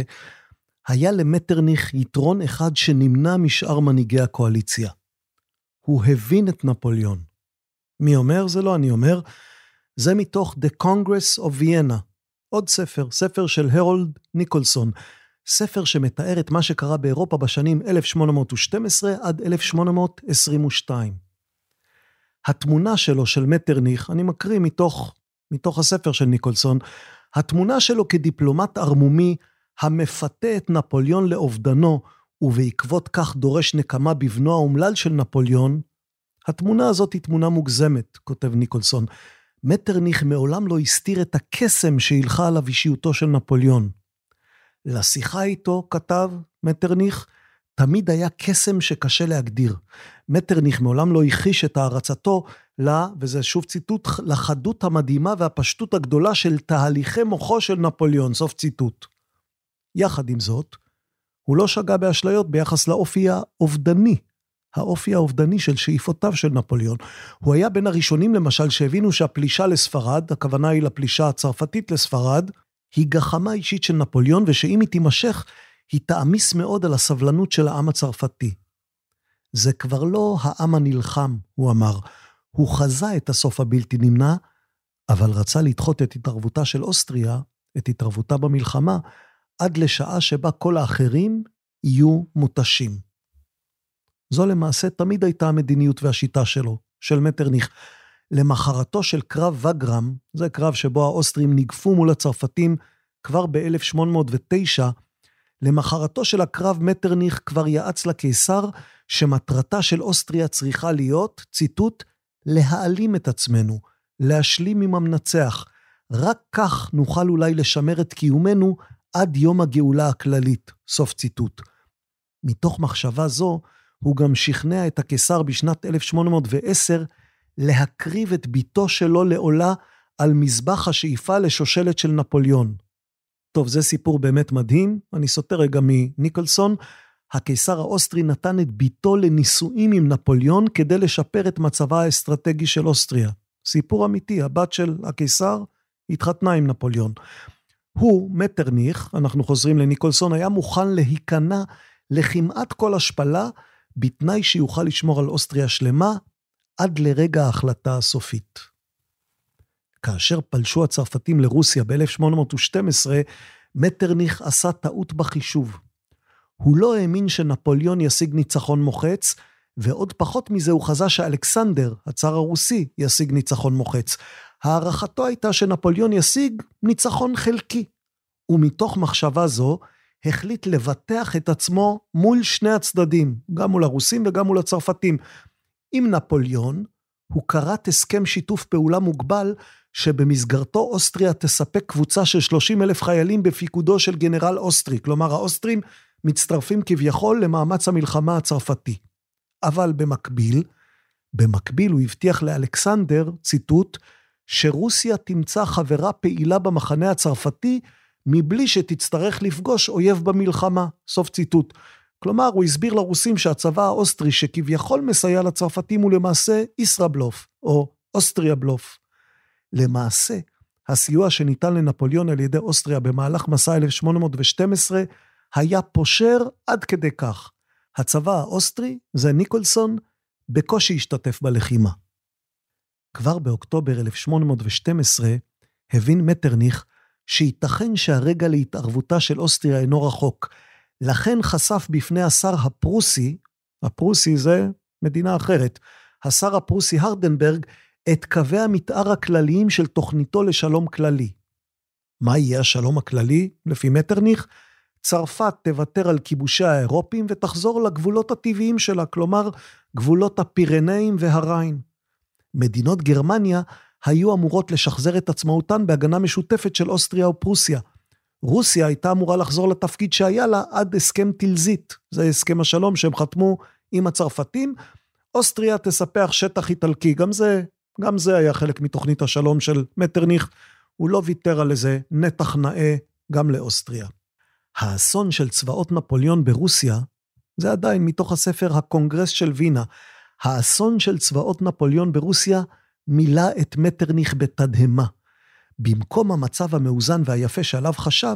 היה למטרניך יתרון אחד שנמנע משאר מנהיגי הקואליציה. הוא הבין את נפוליאון. מי אומר? זה לא אני אומר, זה מתוך The Congress of Vienna, עוד ספר, ספר של הרולד ניקולסון, ספר שמתאר את מה שקרה באירופה בשנים 1812 עד 1822. התמונה שלו, של מטרניך, אני מקריא מתוך, מתוך הספר של ניקולסון, התמונה שלו כדיפלומט ערמומי המפתה את נפוליאון לאובדנו, ובעקבות כך דורש נקמה בבנו האומלל של נפוליאון, התמונה הזאת היא תמונה מוגזמת, כותב ניקולסון. מטרניך מעולם לא הסתיר את הקסם שהילכה עליו אישיותו של נפוליאון. לשיחה איתו, כתב מטרניך, תמיד היה קסם שקשה להגדיר. מטרניך מעולם לא הכחיש את הערצתו לה, וזה שוב ציטוט, לחדות המדהימה והפשטות הגדולה של תהליכי מוחו של נפוליאון, סוף ציטוט. יחד עם זאת, הוא לא שגה באשליות ביחס לאופי האובדני, האופי האובדני של שאיפותיו של נפוליאון. הוא היה בין הראשונים למשל שהבינו שהפלישה לספרד, הכוונה היא לפלישה הצרפתית לספרד, היא גחמה אישית של נפוליאון, ושאם היא תימשך, היא תעמיס מאוד על הסבלנות של העם הצרפתי. זה כבר לא העם הנלחם, הוא אמר. הוא חזה את הסוף הבלתי נמנע, אבל רצה לדחות את התערבותה של אוסטריה, את התערבותה במלחמה, עד לשעה שבה כל האחרים יהיו מותשים. זו למעשה תמיד הייתה המדיניות והשיטה שלו, של מטרניך. למחרתו של קרב וגרם, זה קרב שבו האוסטרים ניגפו מול הצרפתים כבר ב-1809, למחרתו של הקרב מטרניך כבר יעץ לקיסר שמטרתה של אוסטריה צריכה להיות, ציטוט, להעלים את עצמנו, להשלים עם המנצח. רק כך נוכל אולי לשמר את קיומנו עד יום הגאולה הכללית. סוף ציטוט. מתוך מחשבה זו, הוא גם שכנע את הקיסר בשנת 1810 להקריב את בתו שלו לעולה על מזבח השאיפה לשושלת של נפוליאון. טוב, זה סיפור באמת מדהים, אני סוטה רגע מניקולסון. הקיסר האוסטרי נתן את בתו לנישואים עם נפוליאון כדי לשפר את מצבה האסטרטגי של אוסטריה. סיפור אמיתי, הבת של הקיסר התחתנה עם נפוליאון. הוא, מטרניך, אנחנו חוזרים לניקולסון, היה מוכן להיכנע לכמעט כל השפלה, בתנאי שיוכל לשמור על אוסטריה שלמה עד לרגע ההחלטה הסופית. כאשר פלשו הצרפתים לרוסיה ב-1812, מטרניך עשה טעות בחישוב. הוא לא האמין שנפוליאון ישיג ניצחון מוחץ, ועוד פחות מזה הוא חזה שאלכסנדר, הצאר הרוסי, ישיג ניצחון מוחץ. הערכתו הייתה שנפוליאון ישיג ניצחון חלקי. ומתוך מחשבה זו, החליט לבטח את עצמו מול שני הצדדים, גם מול הרוסים וגם מול הצרפתים. עם נפוליאון, הוא כרת הסכם שיתוף פעולה מוגבל, שבמסגרתו אוסטריה תספק קבוצה של 30 אלף חיילים בפיקודו של גנרל אוסטרי, כלומר האוסטרים מצטרפים כביכול למאמץ המלחמה הצרפתי. אבל במקביל, במקביל הוא הבטיח לאלכסנדר, ציטוט, שרוסיה תמצא חברה פעילה במחנה הצרפתי מבלי שתצטרך לפגוש אויב במלחמה. סוף ציטוט. כלומר, הוא הסביר לרוסים שהצבא האוסטרי שכביכול מסייע לצרפתים הוא למעשה ישראבלוף, או אוסטריה בלוף. למעשה, הסיוע שניתן לנפוליאון על ידי אוסטריה במהלך מסע 1812 היה פושר עד כדי כך. הצבא האוסטרי, זה ניקולסון, בקושי השתתף בלחימה. כבר באוקטובר 1812 הבין מטרניך שייתכן שהרגע להתערבותה של אוסטריה אינו רחוק. לכן חשף בפני השר הפרוסי, הפרוסי זה מדינה אחרת, השר הפרוסי הרדנברג, את קווי המתאר הכלליים של תוכניתו לשלום כללי. מה יהיה השלום הכללי, לפי מטרניך? צרפת תוותר על כיבושי האירופים ותחזור לגבולות הטבעיים שלה, כלומר, גבולות הפירנאים והריין. מדינות גרמניה היו אמורות לשחזר את עצמאותן בהגנה משותפת של אוסטריה ופרוסיה. רוסיה הייתה אמורה לחזור לתפקיד שהיה לה עד הסכם טילזית, זה הסכם השלום שהם חתמו עם הצרפתים. אוסטריה תספח שטח איטלקי, גם זה, גם זה היה חלק מתוכנית השלום של מטרניך. הוא לא ויתר על איזה נתח נאה גם לאוסטריה. האסון של צבאות נפוליאון ברוסיה, זה עדיין מתוך הספר הקונגרס של וינה. האסון של צבאות נפוליאון ברוסיה מילא את מטרניך בתדהמה. במקום המצב המאוזן והיפה שעליו חשב,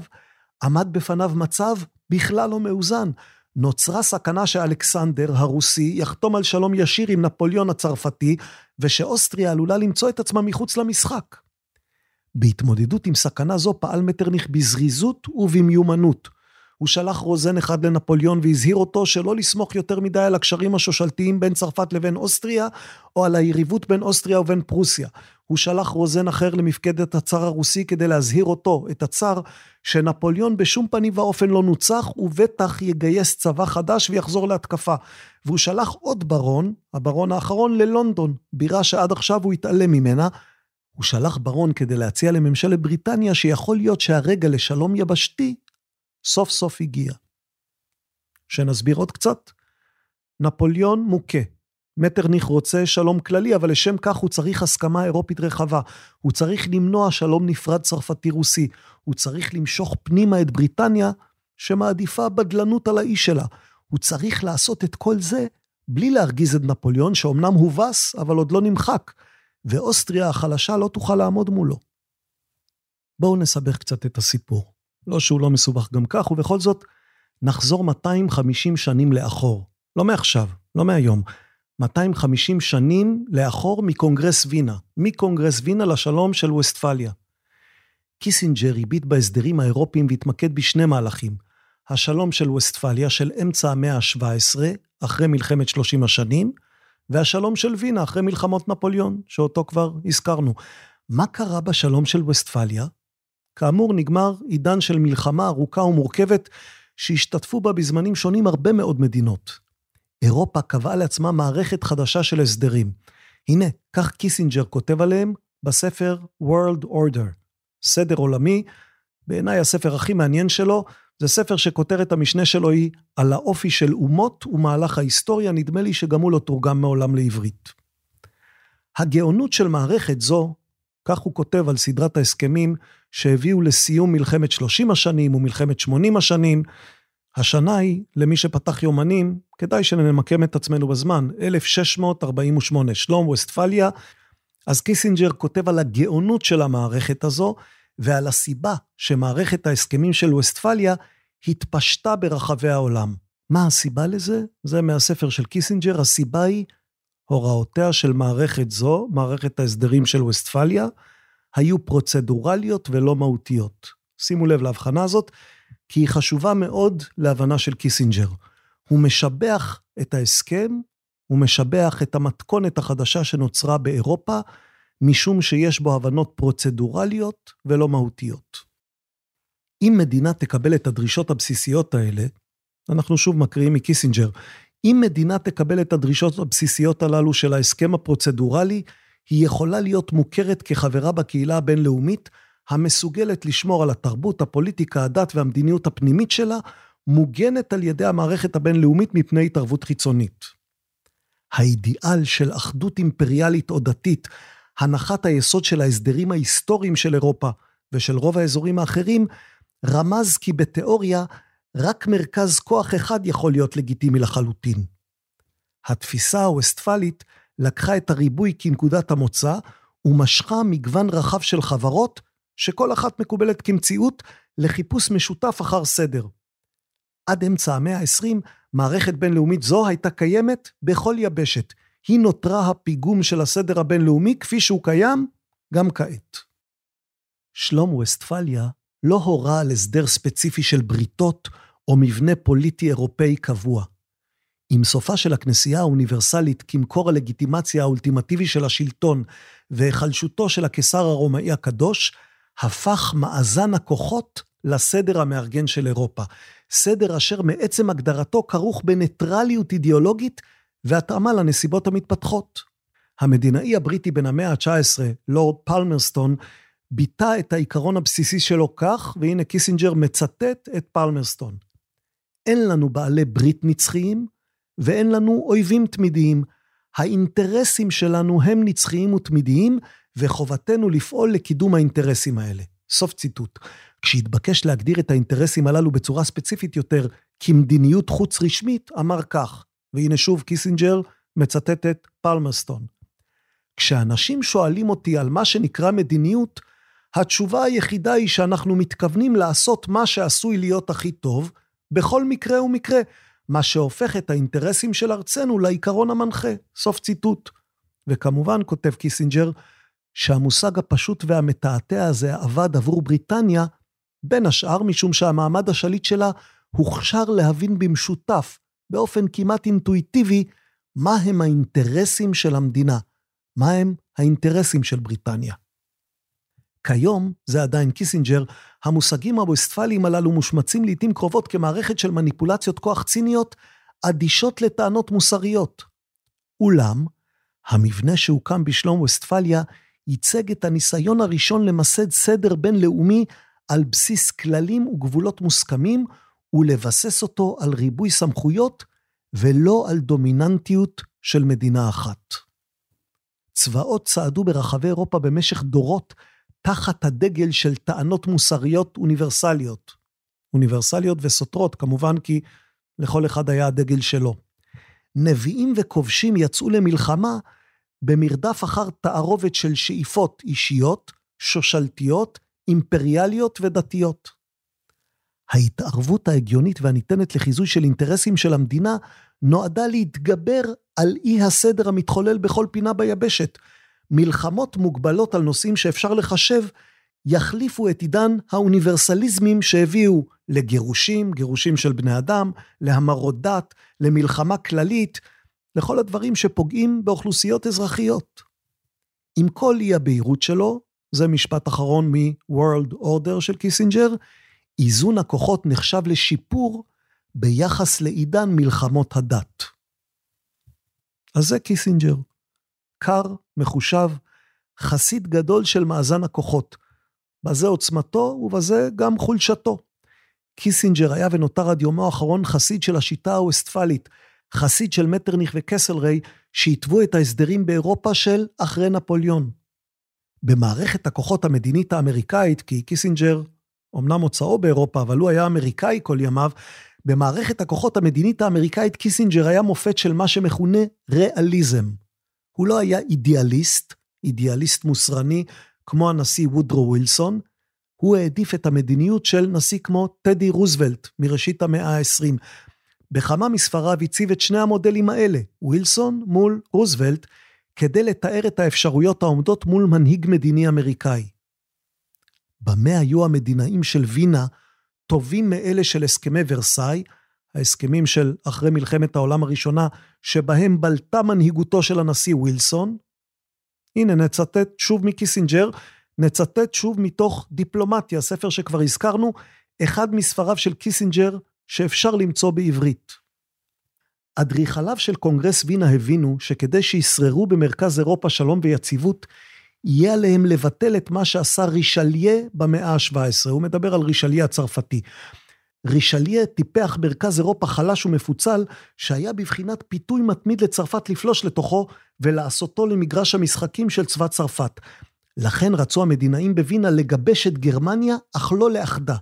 עמד בפניו מצב בכלל לא מאוזן. נוצרה סכנה שאלכסנדר הרוסי יחתום על שלום ישיר עם נפוליאון הצרפתי, ושאוסטריה עלולה למצוא את עצמה מחוץ למשחק. בהתמודדות עם סכנה זו פעל מטרניך בזריזות ובמיומנות. הוא שלח רוזן אחד לנפוליאון והזהיר אותו שלא לסמוך יותר מדי על הקשרים השושלתיים בין צרפת לבין אוסטריה, או על היריבות בין אוסטריה ובין פרוסיה. הוא שלח רוזן אחר למפקדת הצאר הרוסי כדי להזהיר אותו, את הצאר, שנפוליאון בשום פנים ואופן לא נוצח, ובטח יגייס צבא חדש ויחזור להתקפה. והוא שלח עוד ברון, הברון האחרון, ללונדון, בירה שעד עכשיו הוא התעלם ממנה, הוא שלח ברון כדי להציע לממשלת בריטניה שיכול להיות שהרגע לשלום יבשתי סוף סוף הגיע. שנסביר עוד קצת? נפוליאון מוכה. מטרניך רוצה שלום כללי, אבל לשם כך הוא צריך הסכמה אירופית רחבה. הוא צריך למנוע שלום נפרד צרפתי-רוסי. הוא צריך למשוך פנימה את בריטניה, שמעדיפה בדלנות על האיש שלה. הוא צריך לעשות את כל זה בלי להרגיז את נפוליאון, שאומנם הובס, אבל עוד לא נמחק. ואוסטריה החלשה לא תוכל לעמוד מולו. בואו נסבך קצת את הסיפור. לא שהוא לא מסובך גם כך, ובכל זאת, נחזור 250 שנים לאחור. לא מעכשיו, לא מהיום. 250 שנים לאחור מקונגרס וינה. מקונגרס וינה לשלום של ווסטפליה. קיסינג'ר הביט בהסדרים האירופיים והתמקד בשני מהלכים. השלום של ווסטפליה של אמצע המאה ה-17, אחרי מלחמת 30 השנים, והשלום של וינה אחרי מלחמות נפוליאון, שאותו כבר הזכרנו. מה קרה בשלום של וסטפליה? כאמור, נגמר עידן של מלחמה ארוכה ומורכבת, שהשתתפו בה בזמנים שונים הרבה מאוד מדינות. אירופה קבעה לעצמה מערכת חדשה של הסדרים. הנה, כך קיסינג'ר כותב עליהם בספר World Order, סדר עולמי, בעיניי הספר הכי מעניין שלו, זה ספר שכותרת המשנה שלו היא על האופי של אומות ומהלך ההיסטוריה, נדמה לי שגם הוא לא תורגם מעולם לעברית. הגאונות של מערכת זו, כך הוא כותב על סדרת ההסכמים שהביאו לסיום מלחמת 30 השנים ומלחמת 80 השנים, השנה היא, למי שפתח יומנים, כדאי שנמקם את עצמנו בזמן, 1648, שלום וסטפליה. אז קיסינג'ר כותב על הגאונות של המערכת הזו, ועל הסיבה שמערכת ההסכמים של ווסטפליה התפשטה ברחבי העולם. מה הסיבה לזה? זה מהספר של קיסינג'ר, הסיבה היא הוראותיה של מערכת זו, מערכת ההסדרים של ווסטפליה, היו פרוצדורליות ולא מהותיות. שימו לב להבחנה הזאת, כי היא חשובה מאוד להבנה של קיסינג'ר. הוא משבח את ההסכם, הוא משבח את המתכונת החדשה שנוצרה באירופה, משום שיש בו הבנות פרוצדורליות ולא מהותיות. אם מדינה תקבל את הדרישות הבסיסיות האלה, אנחנו שוב מקריאים מקיסינג'ר, אם מדינה תקבל את הדרישות הבסיסיות הללו של ההסכם הפרוצדורלי, היא יכולה להיות מוכרת כחברה בקהילה הבינלאומית, המסוגלת לשמור על התרבות, הפוליטיקה, הדת והמדיניות הפנימית שלה, מוגנת על ידי המערכת הבינלאומית מפני התערבות חיצונית. האידיאל של אחדות אימפריאלית או דתית, הנחת היסוד של ההסדרים ההיסטוריים של אירופה ושל רוב האזורים האחרים, רמז כי בתיאוריה רק מרכז כוח אחד יכול להיות לגיטימי לחלוטין. התפיסה הווסטפלית לקחה את הריבוי כנקודת המוצא ומשכה מגוון רחב של חברות, שכל אחת מקובלת כמציאות, לחיפוש משותף אחר סדר. עד אמצע המאה ה-20, מערכת בינלאומית זו הייתה קיימת בכל יבשת. היא נותרה הפיגום של הסדר הבינלאומי כפי שהוא קיים גם כעת. שלום ווסטפליה לא הורה על הסדר ספציפי של בריתות או מבנה פוליטי אירופאי קבוע. עם סופה של הכנסייה האוניברסלית כמקור הלגיטימציה האולטימטיבי של השלטון והיחלשותו של הקיסר הרומאי הקדוש, הפך מאזן הכוחות לסדר המארגן של אירופה. סדר אשר מעצם הגדרתו כרוך בניטרליות אידיאולוגית והתאמה לנסיבות המתפתחות. המדינאי הבריטי בן המאה ה-19, לורד פלמרסטון, ביטא את העיקרון הבסיסי שלו כך, והנה קיסינג'ר מצטט את פלמרסטון. אין לנו בעלי ברית נצחיים, ואין לנו אויבים תמידיים. האינטרסים שלנו הם נצחיים ותמידיים, וחובתנו לפעול לקידום האינטרסים האלה. סוף ציטוט. כשהתבקש להגדיר את האינטרסים הללו בצורה ספציפית יותר כמדיניות חוץ רשמית, אמר כך, והנה שוב קיסינג'ר מצטט את פלמרסטון. כשאנשים שואלים אותי על מה שנקרא מדיניות, התשובה היחידה היא שאנחנו מתכוונים לעשות מה שעשוי להיות הכי טוב, בכל מקרה ומקרה, מה שהופך את האינטרסים של ארצנו לעיקרון המנחה. סוף ציטוט. וכמובן, כותב קיסינג'ר, שהמושג הפשוט והמתעתע הזה עבד עבור בריטניה, בין השאר משום שהמעמד השליט שלה הוכשר להבין במשותף, באופן כמעט אינטואיטיבי, מה הם האינטרסים של המדינה, מה הם האינטרסים של בריטניה. כיום, זה עדיין קיסינג'ר, המושגים הווסטפליים הללו מושמצים לעיתים קרובות כמערכת של מניפולציות כוח ציניות, אדישות לטענות מוסריות. אולם, המבנה שהוקם בשלום וסטפליה ייצג את הניסיון הראשון למסד סדר בינלאומי על בסיס כללים וגבולות מוסכמים, ולבסס אותו על ריבוי סמכויות, ולא על דומיננטיות של מדינה אחת. צבאות צעדו ברחבי אירופה במשך דורות תחת הדגל של טענות מוסריות אוניברסליות. אוניברסליות וסותרות, כמובן כי לכל אחד היה הדגל שלו. נביאים וכובשים יצאו למלחמה במרדף אחר תערובת של שאיפות אישיות, שושלתיות, אימפריאליות ודתיות. ההתערבות ההגיונית והניתנת לחיזוי של אינטרסים של המדינה נועדה להתגבר על אי הסדר המתחולל בכל פינה ביבשת, מלחמות מוגבלות על נושאים שאפשר לחשב, יחליפו את עידן האוניברסליזמים שהביאו לגירושים, גירושים של בני אדם, להמרות דת, למלחמה כללית, לכל הדברים שפוגעים באוכלוסיות אזרחיות. עם כל אי הבהירות שלו, זה משפט אחרון מ-World Order של קיסינג'ר, איזון הכוחות נחשב לשיפור ביחס לעידן מלחמות הדת. אז זה קיסינג'ר. קר, מחושב, חסיד גדול של מאזן הכוחות. בזה עוצמתו ובזה גם חולשתו. קיסינג'ר היה ונותר עד יומו האחרון חסיד של השיטה הווסטפלית, חסיד של מטרניך וקאסלריי, שהתוו את ההסדרים באירופה של אחרי נפוליאון. במערכת הכוחות המדינית האמריקאית, כי קיסינג'ר אמנם מוצאו באירופה, אבל הוא היה אמריקאי כל ימיו, במערכת הכוחות המדינית האמריקאית קיסינג'ר היה מופת של מה שמכונה ריאליזם. הוא לא היה אידיאליסט, אידיאליסט מוסרני, כמו הנשיא וודרו ווילסון, הוא העדיף את המדיניות של נשיא כמו טדי רוזוולט מראשית המאה ה-20. בכמה מספריו הציב את שני המודלים האלה, ווילסון מול רוזוולט, כדי לתאר את האפשרויות העומדות מול מנהיג מדיני אמריקאי. במה היו המדינאים של וינה טובים מאלה של הסכמי ורסאי, ההסכמים של אחרי מלחמת העולם הראשונה, שבהם בלטה מנהיגותו של הנשיא ווילסון. הנה, נצטט שוב מקיסינג'ר, נצטט שוב מתוך דיפלומטיה, ספר שכבר הזכרנו, אחד מספריו של קיסינג'ר שאפשר למצוא בעברית. אדריכליו של קונגרס וינה הבינו שכדי שישררו במרכז אירופה שלום ויציבות, יהיה עליהם לבטל את מה שעשה רישליה במאה ה-17. הוא מדבר על רישליה הצרפתי. רישליה טיפח מרכז אירופה חלש ומפוצל, שהיה בבחינת פיתוי מתמיד לצרפת לפלוש לתוכו ולעשותו למגרש המשחקים של צבא צרפת. לכן רצו המדינאים בווינה לגבש את גרמניה, אך לא לאחדה.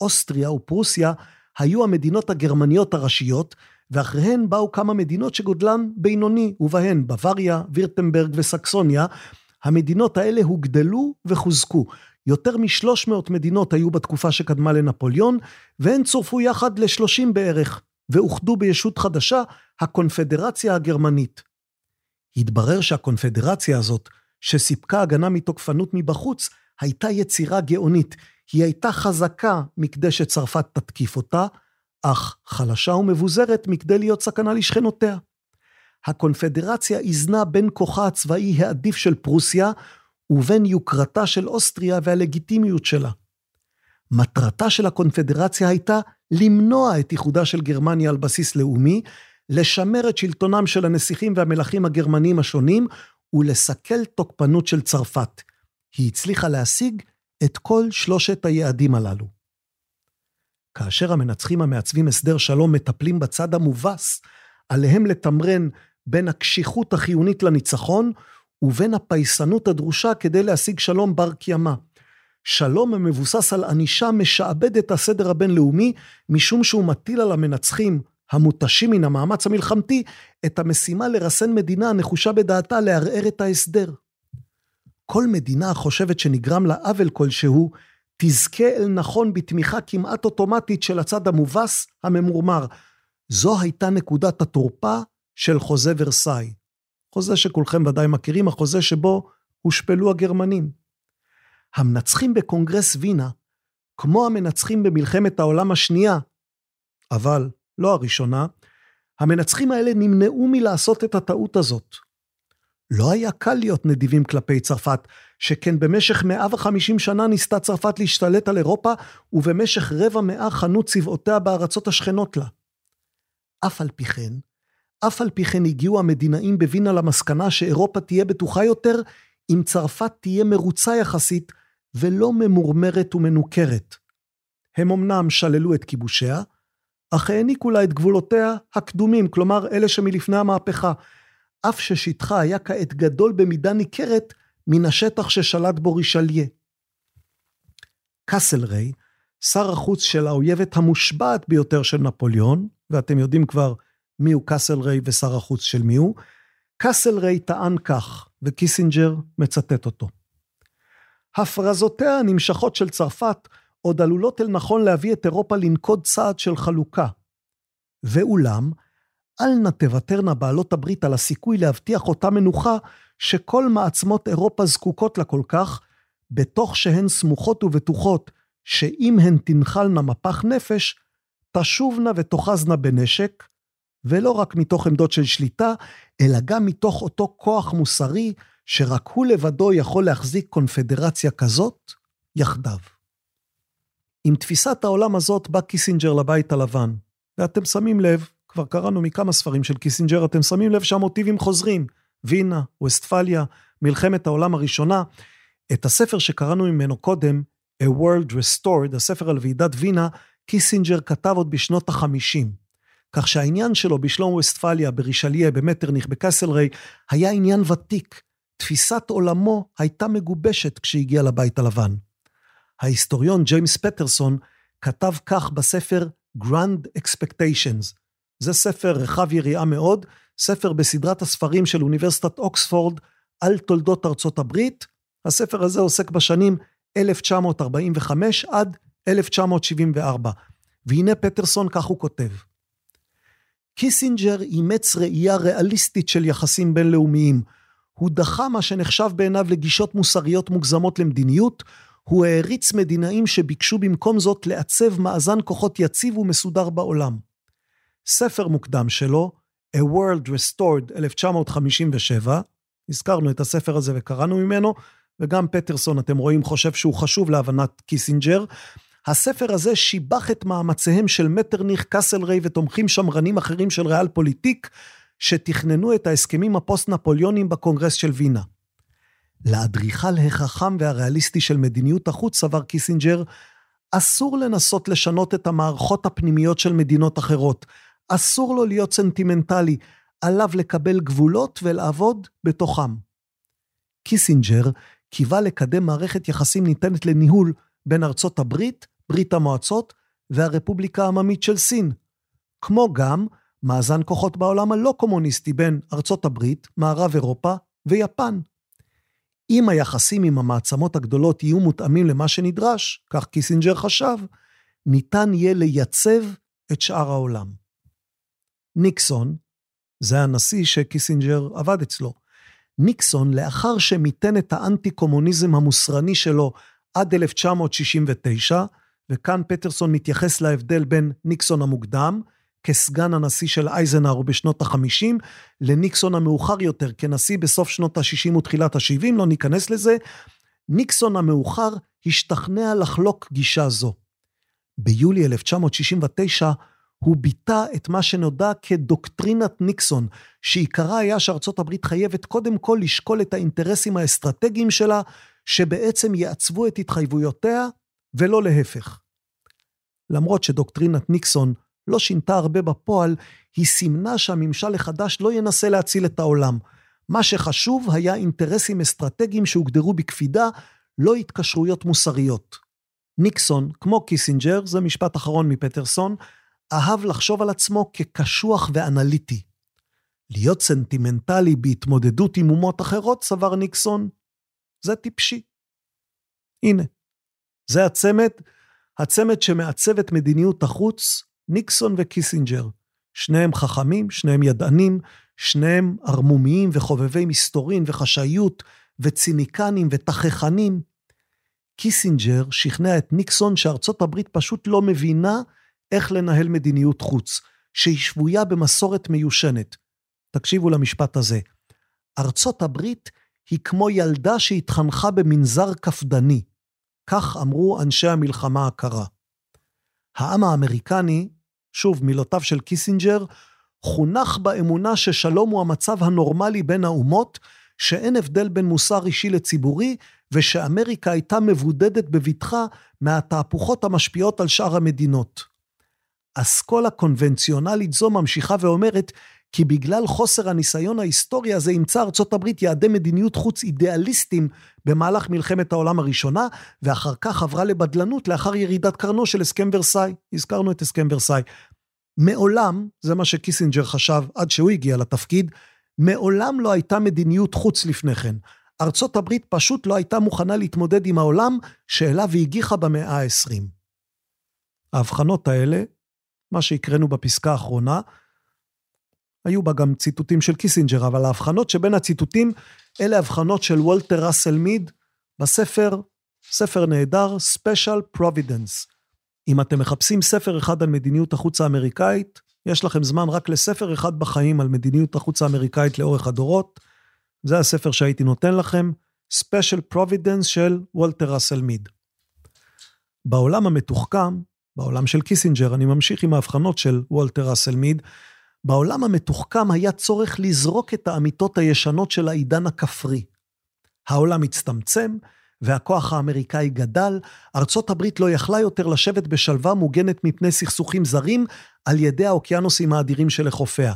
אוסטריה ופרוסיה היו המדינות הגרמניות הראשיות, ואחריהן באו כמה מדינות שגודלן בינוני, ובהן בוואריה, וירטנברג וסקסוניה. המדינות האלה הוגדלו וחוזקו. יותר משלוש מאות מדינות היו בתקופה שקדמה לנפוליאון, והן צורפו יחד לשלושים בערך, ואוחדו בישות חדשה, הקונפדרציה הגרמנית. התברר שהקונפדרציה הזאת, שסיפקה הגנה מתוקפנות מבחוץ, הייתה יצירה גאונית. היא הייתה חזקה מכדי שצרפת תתקיף אותה, אך חלשה ומבוזרת מכדי להיות סכנה לשכנותיה. הקונפדרציה איזנה בין כוחה הצבאי העדיף של פרוסיה, ובין יוקרתה של אוסטריה והלגיטימיות שלה. מטרתה של הקונפדרציה הייתה למנוע את איחודה של גרמניה על בסיס לאומי, לשמר את שלטונם של הנסיכים והמלכים הגרמנים השונים, ולסכל תוקפנות של צרפת. היא הצליחה להשיג את כל שלושת היעדים הללו. כאשר המנצחים המעצבים הסדר שלום מטפלים בצד המובס, עליהם לתמרן בין הקשיחות החיונית לניצחון ובין הפייסנות הדרושה כדי להשיג שלום בר קיימא. שלום המבוסס על ענישה משעבד את הסדר הבינלאומי, משום שהוא מטיל על המנצחים, המותשים מן המאמץ המלחמתי, את המשימה לרסן מדינה הנחושה בדעתה לערער את ההסדר. כל מדינה החושבת שנגרם לה עוול כלשהו, תזכה אל נכון בתמיכה כמעט אוטומטית של הצד המובס, הממורמר. זו הייתה נקודת התורפה של חוזה ורסאי. חוזה שכולכם ודאי מכירים, החוזה שבו הושפלו הגרמנים. המנצחים בקונגרס וינה, כמו המנצחים במלחמת העולם השנייה, אבל לא הראשונה, המנצחים האלה נמנעו מלעשות את הטעות הזאת. לא היה קל להיות נדיבים כלפי צרפת, שכן במשך 150 שנה ניסתה צרפת להשתלט על אירופה, ובמשך רבע מאה חנו צבאותיה בארצות השכנות לה. אף על פי כן, אף על פי כן הגיעו המדינאים בווינה למסקנה שאירופה תהיה בטוחה יותר, אם צרפת תהיה מרוצה יחסית, ולא ממורמרת ומנוכרת. הם אמנם שללו את כיבושיה, אך העניקו לה את גבולותיה הקדומים, כלומר אלה שמלפני המהפכה, אף ששטחה היה כעת גדול במידה ניכרת מן השטח ששלט בו רישליה. קאסלריי, שר החוץ של האויבת המושבעת ביותר של נפוליאון, ואתם יודעים כבר מיהו קאסלריי ושר החוץ של מיהו, קאסלריי טען כך, וקיסינג'ר מצטט אותו. הפרזותיה הנמשכות של צרפת עוד עלולות אל נכון להביא את אירופה לנקוד צעד של חלוקה. ואולם, אל נא תוותרנה בעלות הברית על הסיכוי להבטיח אותה מנוחה שכל מעצמות אירופה זקוקות לה כל כך, בתוך שהן סמוכות ובטוחות שאם הן תנחלנה מפח נפש, תשובנה ותאחזנה בנשק, ולא רק מתוך עמדות של שליטה, אלא גם מתוך אותו כוח מוסרי שרק הוא לבדו יכול להחזיק קונפדרציה כזאת יחדיו. עם תפיסת העולם הזאת בא קיסינג'ר לבית הלבן, ואתם שמים לב, כבר קראנו מכמה ספרים של קיסינג'ר, אתם שמים לב שהמוטיבים חוזרים. וינה, ווסטפליה, מלחמת העולם הראשונה. את הספר שקראנו ממנו קודם, A World Restored, הספר על ועידת וינה, קיסינג'ר כתב עוד בשנות החמישים. כך שהעניין שלו בשלום ווסטפליה, ברישליה, במטרניך, בקאסלריי, היה עניין ותיק. תפיסת עולמו הייתה מגובשת כשהגיע לבית הלבן. ההיסטוריון ג'יימס פטרסון כתב כך בספר Grand Expectations, זה ספר רחב יריעה מאוד, ספר בסדרת הספרים של אוניברסיטת אוקספורד על תולדות ארצות הברית. הספר הזה עוסק בשנים 1945 עד 1974. והנה פטרסון, כך הוא כותב: קיסינג'ר אימץ ראייה ריאליסטית של יחסים בינלאומיים. הוא דחה מה שנחשב בעיניו לגישות מוסריות מוגזמות למדיניות, הוא העריץ מדינאים שביקשו במקום זאת לעצב מאזן כוחות יציב ומסודר בעולם. ספר מוקדם שלו, A World Restored 1957, הזכרנו את הספר הזה וקראנו ממנו, וגם פטרסון, אתם רואים, חושב שהוא חשוב להבנת קיסינג'ר. הספר הזה שיבח את מאמציהם של מטרניך, קאסלריי ותומכים שמרנים אחרים של ריאלפוליטיק, שתכננו את ההסכמים הפוסט-נפוליונים בקונגרס של וינה. לאדריכל החכם והריאליסטי של מדיניות החוץ, סבר קיסינג'ר, אסור לנסות לשנות את המערכות הפנימיות של מדינות אחרות. אסור לו להיות סנטימנטלי, עליו לקבל גבולות ולעבוד בתוכם. קיסינג'ר קיווה לקדם מערכת יחסים ניתנת לניהול בין ארצות הברית, ברית המועצות והרפובליקה העממית של סין. כמו גם מאזן כוחות בעולם הלא קומוניסטי בין ארצות הברית, מערב אירופה ויפן. אם היחסים עם המעצמות הגדולות יהיו מותאמים למה שנדרש, כך קיסינג'ר חשב, ניתן יהיה לייצב את שאר העולם. ניקסון, זה הנשיא שקיסינג'ר עבד אצלו. ניקסון, לאחר שמיתן את האנטי-קומוניזם המוסרני שלו עד 1969, וכאן פטרסון מתייחס להבדל בין ניקסון המוקדם, כסגן הנשיא של אייזנהאור בשנות ה-50, לניקסון המאוחר יותר כנשיא בסוף שנות ה-60 ותחילת ה-70, לא ניכנס לזה. ניקסון המאוחר השתכנע לחלוק גישה זו. ביולי 1969 הוא ביטא את מה שנודע כדוקטרינת ניקסון, שעיקרה היה שארצות הברית חייבת קודם כל לשקול את האינטרסים האסטרטגיים שלה, שבעצם יעצבו את התחייבויותיה, ולא להפך. למרות שדוקטרינת ניקסון לא שינתה הרבה בפועל, היא סימנה שהממשל החדש לא ינסה להציל את העולם. מה שחשוב היה אינטרסים אסטרטגיים שהוגדרו בקפידה, לא התקשרויות מוסריות. ניקסון, כמו קיסינג'ר, זה משפט אחרון מפטרסון, אהב לחשוב על עצמו כקשוח ואנליטי. להיות סנטימנטלי בהתמודדות עם אומות אחרות, סבר ניקסון, זה טיפשי. הנה, זה הצמד, הצמד שמעצב את מדיניות החוץ, ניקסון וקיסינג'ר. שניהם חכמים, שניהם ידענים, שניהם ערמומיים וחובבי מסתורין וחשאיות וציניקנים ותככנים. קיסינג'ר שכנע את ניקסון שארצות הברית פשוט לא מבינה איך לנהל מדיניות חוץ, שהיא שבויה במסורת מיושנת. תקשיבו למשפט הזה. ארצות הברית היא כמו ילדה שהתחנכה במנזר קפדני. כך אמרו אנשי המלחמה הקרה. העם האמריקני, שוב, מילותיו של קיסינג'ר, חונך באמונה ששלום הוא המצב הנורמלי בין האומות, שאין הבדל בין מוסר אישי לציבורי, ושאמריקה הייתה מבודדת בבטחה מהתהפוכות המשפיעות על שאר המדינות. אסכולה קונבנציונלית זו ממשיכה ואומרת כי בגלל חוסר הניסיון ההיסטורי הזה אימצה ארצות הברית יעדי מדיניות חוץ אידיאליסטיים במהלך מלחמת העולם הראשונה, ואחר כך עברה לבדלנות לאחר ירידת קרנו של הסכם ורסאי. הזכרנו את הסכם ורסאי. מעולם, זה מה שקיסינג'ר חשב עד שהוא הגיע לתפקיד, מעולם לא הייתה מדיניות חוץ לפני כן. ארצות הברית פשוט לא הייתה מוכנה להתמודד עם העולם שאליו היא הגיחה במאה ה-20. ההבחנות האלה, מה שהקראנו בפסקה האחרונה, היו בה גם ציטוטים של קיסינג'ר, אבל ההבחנות שבין הציטוטים, אלה הבחנות של וולטר ראסל מיד בספר, ספר נהדר, Special Providence. אם אתם מחפשים ספר אחד על מדיניות החוץ האמריקאית, יש לכם זמן רק לספר אחד בחיים על מדיניות החוץ האמריקאית לאורך הדורות. זה הספר שהייתי נותן לכם, Special Providence של וולטר ראסל מיד. בעולם המתוחכם, בעולם של קיסינג'ר, אני ממשיך עם ההבחנות של וולטר ראסל מיד, בעולם המתוחכם היה צורך לזרוק את האמיתות הישנות של העידן הכפרי. העולם הצטמצם, והכוח האמריקאי גדל, ארצות הברית לא יכלה יותר לשבת בשלווה מוגנת מפני סכסוכים זרים על ידי האוקיינוסים האדירים שלחופיה.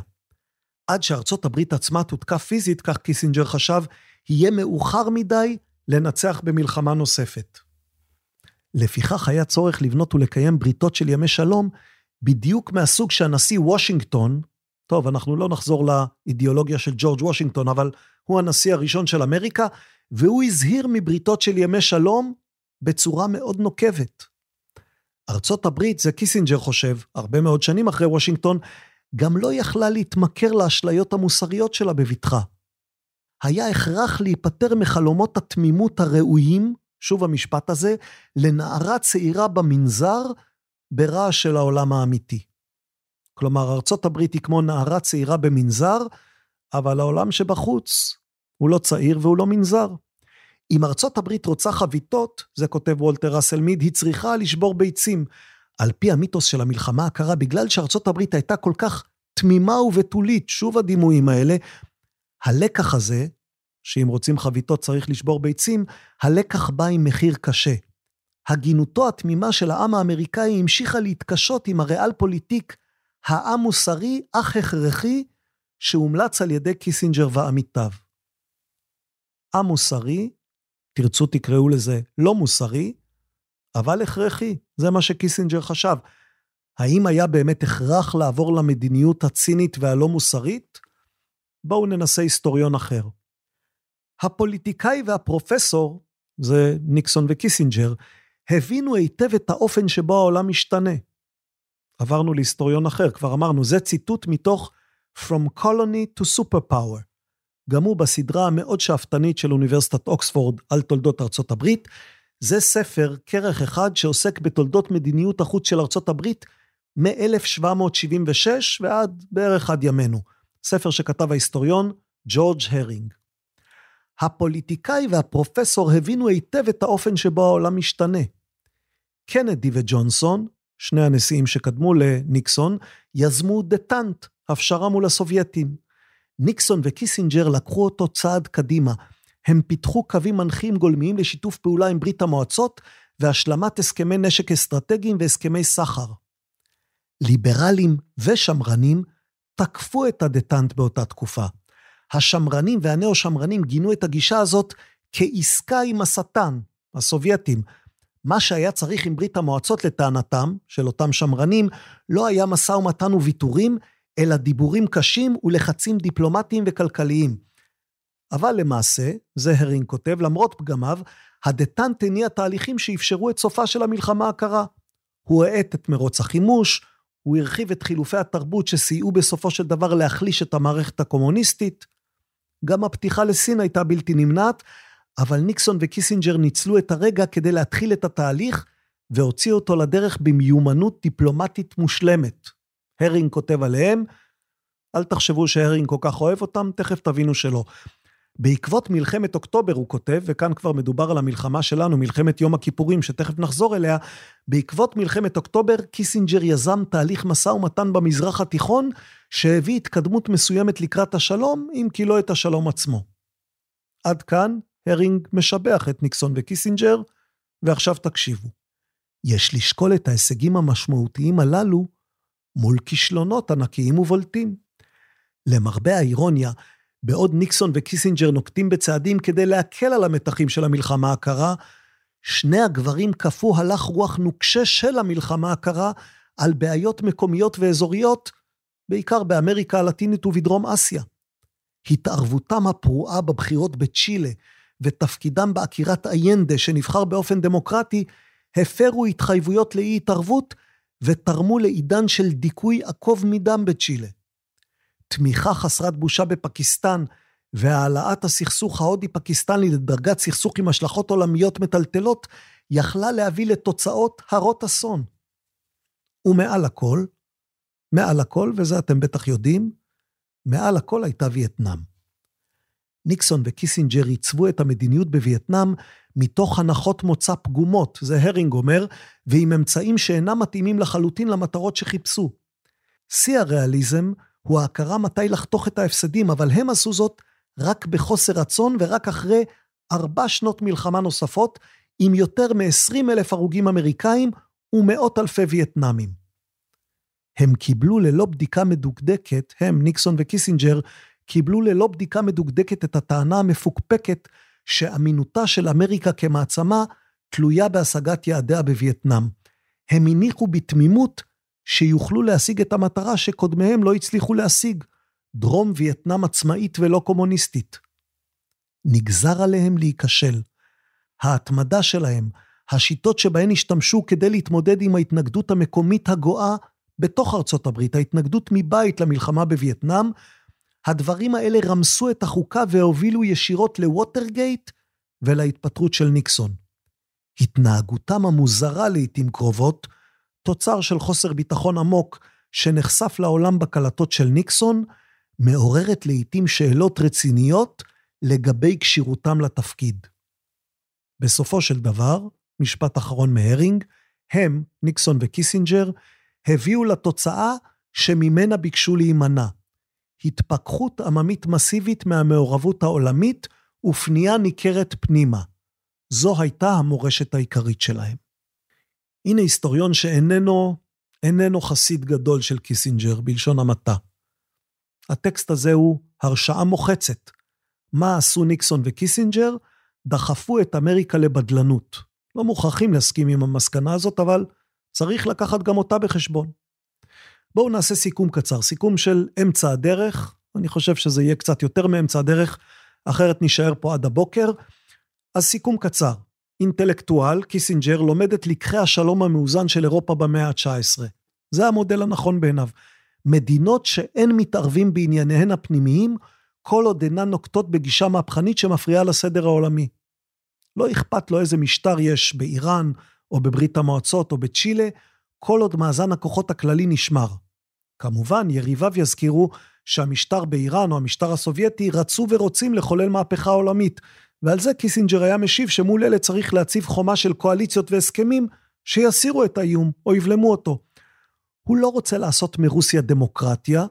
עד שארצות הברית עצמה תותקף פיזית, כך קיסינג'ר חשב, יהיה מאוחר מדי לנצח במלחמה נוספת. לפיכך היה צורך לבנות ולקיים בריתות של ימי שלום, בדיוק מהסוג שהנשיא וושינגטון, טוב, אנחנו לא נחזור לאידיאולוגיה של ג'ורג' וושינגטון, אבל הוא הנשיא הראשון של אמריקה, והוא הזהיר מבריתות של ימי שלום בצורה מאוד נוקבת. ארצות הברית, זה קיסינג'ר חושב, הרבה מאוד שנים אחרי וושינגטון, גם לא יכלה להתמכר לאשליות המוסריות שלה בבטחה. היה הכרח להיפטר מחלומות התמימות הראויים שוב המשפט הזה, לנערה צעירה במנזר ברעש של העולם האמיתי. כלומר, ארצות הברית היא כמו נערה צעירה במנזר, אבל העולם שבחוץ הוא לא צעיר והוא לא מנזר. אם ארצות הברית רוצה חביתות, זה כותב וולטר ראסל מיד, היא צריכה לשבור ביצים. על פי המיתוס של המלחמה הקרה, בגלל שארצות הברית הייתה כל כך תמימה ובתולית, שוב הדימויים האלה, הלקח הזה, שאם רוצים חביתות צריך לשבור ביצים, הלקח בא עם מחיר קשה. הגינותו התמימה של העם האמריקאי המשיכה להתקשות עם הריאל פוליטיק הא-מוסרי אך הכרחי שהומלץ על ידי קיסינג'ר ועמיתיו. א-מוסרי, תרצו תקראו לזה לא מוסרי, אבל הכרחי, זה מה שקיסינג'ר חשב. האם היה באמת הכרח לעבור למדיניות הצינית והלא מוסרית? בואו ננסה היסטוריון אחר. הפוליטיקאי והפרופסור, זה ניקסון וקיסינג'ר, הבינו היטב את האופן שבו העולם משתנה. עברנו להיסטוריון אחר, כבר אמרנו, זה ציטוט מתוך From Colony to Superpower. גם הוא בסדרה המאוד שאפתנית של אוניברסיטת אוקספורד על תולדות ארצות הברית. זה ספר, כרך אחד, שעוסק בתולדות מדיניות החוץ של ארצות הברית מ-1776 ועד בערך עד ימינו. ספר שכתב ההיסטוריון ג'ורג' הרינג. הפוליטיקאי והפרופסור הבינו היטב את האופן שבו העולם משתנה. קנדי וג'ונסון, שני הנשיאים שקדמו לניקסון, יזמו דטנט, הפשרה מול הסובייטים. ניקסון וקיסינג'ר לקחו אותו צעד קדימה. הם פיתחו קווים מנחים גולמיים לשיתוף פעולה עם ברית המועצות והשלמת הסכמי נשק אסטרטגיים והסכמי סחר. ליברלים ושמרנים תקפו את הדטנט באותה תקופה. השמרנים והנאו-שמרנים גינו את הגישה הזאת כעסקה עם השטן, הסובייטים. מה שהיה צריך עם ברית המועצות לטענתם, של אותם שמרנים, לא היה משא ומתן וויתורים, אלא דיבורים קשים ולחצים דיפלומטיים וכלכליים. אבל למעשה, זה הרינג כותב, למרות פגמיו, הדטנט הניע תהליכים שאפשרו את סופה של המלחמה הקרה. הוא האט את מרוץ החימוש, הוא הרחיב את חילופי התרבות שסייעו בסופו של דבר להחליש את המערכת הקומוניסטית. גם הפתיחה לסין הייתה בלתי נמנעת, אבל ניקסון וקיסינג'ר ניצלו את הרגע כדי להתחיל את התהליך, והוציאו אותו לדרך במיומנות דיפלומטית מושלמת. הרינג כותב עליהם, אל תחשבו שהרינג כל כך אוהב אותם, תכף תבינו שלא. בעקבות מלחמת אוקטובר, הוא כותב, וכאן כבר מדובר על המלחמה שלנו, מלחמת יום הכיפורים, שתכף נחזור אליה, בעקבות מלחמת אוקטובר, קיסינג'ר יזם תהליך משא ומתן במזרח התיכון, שהביא התקדמות מסוימת לקראת השלום, אם כי לא את השלום עצמו. עד כאן, הרינג משבח את ניקסון וקיסינג'ר, ועכשיו תקשיבו. יש לשקול את ההישגים המשמעותיים הללו מול כישלונות ענקיים ובולטים. למרבה האירוניה, בעוד ניקסון וקיסינג'ר נוקטים בצעדים כדי להקל על המתחים של המלחמה הקרה, שני הגברים כפו הלך רוח נוקשה של המלחמה הקרה על בעיות מקומיות ואזוריות, בעיקר באמריקה הלטינית ובדרום אסיה. התערבותם הפרועה בבחירות בצ'ילה ותפקידם בעקירת איינדה שנבחר באופן דמוקרטי, הפרו התחייבויות לאי התערבות ותרמו לעידן של דיכוי עקוב מדם בצ'ילה. תמיכה חסרת בושה בפקיסטן והעלאת הסכסוך ההודי-פקיסטני לדרגת סכסוך עם השלכות עולמיות מטלטלות, יכלה להביא לתוצאות הרות אסון. ומעל הכל, מעל הכל, וזה אתם בטח יודעים, מעל הכל הייתה וייטנאם. ניקסון וקיסינג'ר עיצבו את המדיניות בווייטנאם מתוך הנחות מוצא פגומות, זה הרינג אומר, ועם אמצעים שאינם מתאימים לחלוטין למטרות שחיפשו. שיא הריאליזם הוא ההכרה מתי לחתוך את ההפסדים, אבל הם עשו זאת רק בחוסר רצון ורק אחרי ארבע שנות מלחמה נוספות, עם יותר מ-20 אלף הרוגים אמריקאים ומאות אלפי וייטנאמים. הם קיבלו ללא בדיקה מדוקדקת, הם, ניקסון וקיסינג'ר, קיבלו ללא בדיקה מדוקדקת את הטענה המפוקפקת שאמינותה של אמריקה כמעצמה תלויה בהשגת יעדיה בווייטנאם. הם הניחו בתמימות שיוכלו להשיג את המטרה שקודמיהם לא הצליחו להשיג, דרום וייטנאם עצמאית ולא קומוניסטית. נגזר עליהם להיכשל. ההתמדה שלהם, השיטות שבהן השתמשו כדי להתמודד עם ההתנגדות המקומית הגואה בתוך ארצות הברית, ההתנגדות מבית למלחמה בווייטנאם, הדברים האלה רמסו את החוקה והובילו ישירות לווטרגייט ולהתפטרות של ניקסון. התנהגותם המוזרה לעתים קרובות, תוצר של חוסר ביטחון עמוק שנחשף לעולם בקלטות של ניקסון, מעוררת לעתים שאלות רציניות לגבי כשירותם לתפקיד. בסופו של דבר, משפט אחרון מהרינג, הם, ניקסון וקיסינג'ר, הביאו לתוצאה שממנה ביקשו להימנע. התפכחות עממית מסיבית מהמעורבות העולמית ופנייה ניכרת פנימה. זו הייתה המורשת העיקרית שלהם. הנה היסטוריון שאיננו איננו חסיד גדול של קיסינג'ר, בלשון המעטה. הטקסט הזה הוא הרשעה מוחצת. מה עשו ניקסון וקיסינג'ר? דחפו את אמריקה לבדלנות. לא מוכרחים להסכים עם המסקנה הזאת, אבל צריך לקחת גם אותה בחשבון. בואו נעשה סיכום קצר, סיכום של אמצע הדרך, אני חושב שזה יהיה קצת יותר מאמצע הדרך, אחרת נישאר פה עד הבוקר. אז סיכום קצר, אינטלקטואל, קיסינג'ר, לומד את לקחי השלום המאוזן של אירופה במאה ה-19. זה המודל הנכון בעיניו. מדינות שאין מתערבים בענייניהן הפנימיים, כל עוד אינן נוקטות בגישה מהפכנית שמפריעה לסדר העולמי. לא אכפת לו איזה משטר יש באיראן, או בברית המועצות, או בצ'ילה, כל עוד מאזן הכוחות הכללי נשמר. כמובן, יריביו יזכירו שהמשטר באיראן או המשטר הסובייטי רצו ורוצים לחולל מהפכה עולמית, ועל זה קיסינג'ר היה משיב שמול אלה צריך להציב חומה של קואליציות והסכמים שיסירו את האיום או יבלמו אותו. הוא לא רוצה לעשות מרוסיה דמוקרטיה,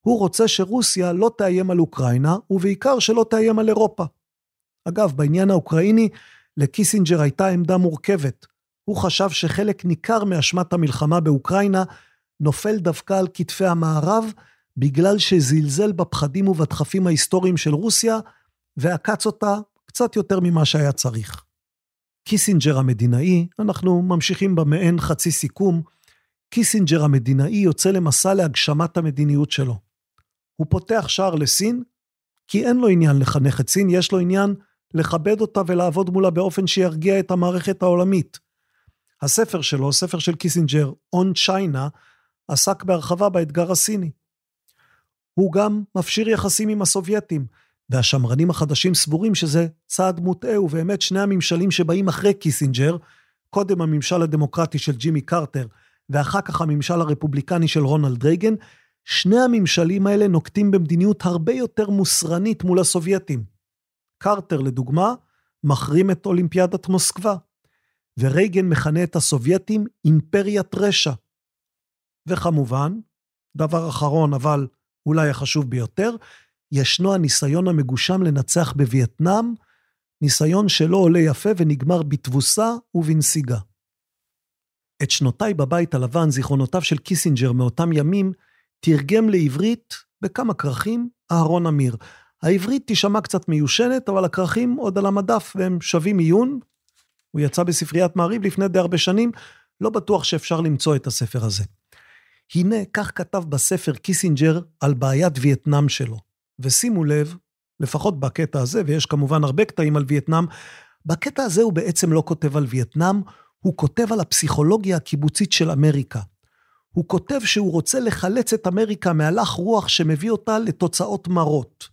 הוא רוצה שרוסיה לא תאיים על אוקראינה, ובעיקר שלא תאיים על אירופה. אגב, בעניין האוקראיני, לקיסינג'ר הייתה עמדה מורכבת. הוא חשב שחלק ניכר מאשמת המלחמה באוקראינה נופל דווקא על כתפי המערב, בגלל שזלזל בפחדים ובדחפים ההיסטוריים של רוסיה, ועקץ אותה קצת יותר ממה שהיה צריך. קיסינג'ר המדינאי, אנחנו ממשיכים במעין חצי סיכום, קיסינג'ר המדינאי יוצא למסע להגשמת המדיניות שלו. הוא פותח שער לסין, כי אין לו עניין לחנך את סין, יש לו עניין לכבד אותה ולעבוד מולה באופן שירגיע את המערכת העולמית. הספר שלו, ספר של קיסינג'ר, On China, עסק בהרחבה באתגר הסיני. הוא גם מפשיר יחסים עם הסובייטים, והשמרנים החדשים סבורים שזה צעד מוטעה, ובאמת שני הממשלים שבאים אחרי קיסינג'ר, קודם הממשל הדמוקרטי של ג'ימי קרטר, ואחר כך הממשל הרפובליקני של רונלד רייגן, שני הממשלים האלה נוקטים במדיניות הרבה יותר מוסרנית מול הסובייטים. קרטר, לדוגמה, מחרים את אולימפיאדת מוסקבה, ורייגן מכנה את הסובייטים אימפריית רשע. וכמובן, דבר אחרון, אבל אולי החשוב ביותר, ישנו הניסיון המגושם לנצח בווייטנאם, ניסיון שלא עולה יפה ונגמר בתבוסה ובנסיגה. את שנותיי בבית הלבן, זיכרונותיו של קיסינג'ר מאותם ימים, תרגם לעברית בכמה כרכים אהרון אמיר. העברית תישמע קצת מיושנת, אבל הכרכים עוד על המדף והם שווים עיון. הוא יצא בספריית מעריב לפני די הרבה שנים, לא בטוח שאפשר למצוא את הספר הזה. הנה, כך כתב בספר קיסינג'ר על בעיית וייטנאם שלו. ושימו לב, לפחות בקטע הזה, ויש כמובן הרבה קטעים על וייטנאם, בקטע הזה הוא בעצם לא כותב על וייטנאם, הוא כותב על הפסיכולוגיה הקיבוצית של אמריקה. הוא כותב שהוא רוצה לחלץ את אמריקה מהלך רוח שמביא אותה לתוצאות מרות.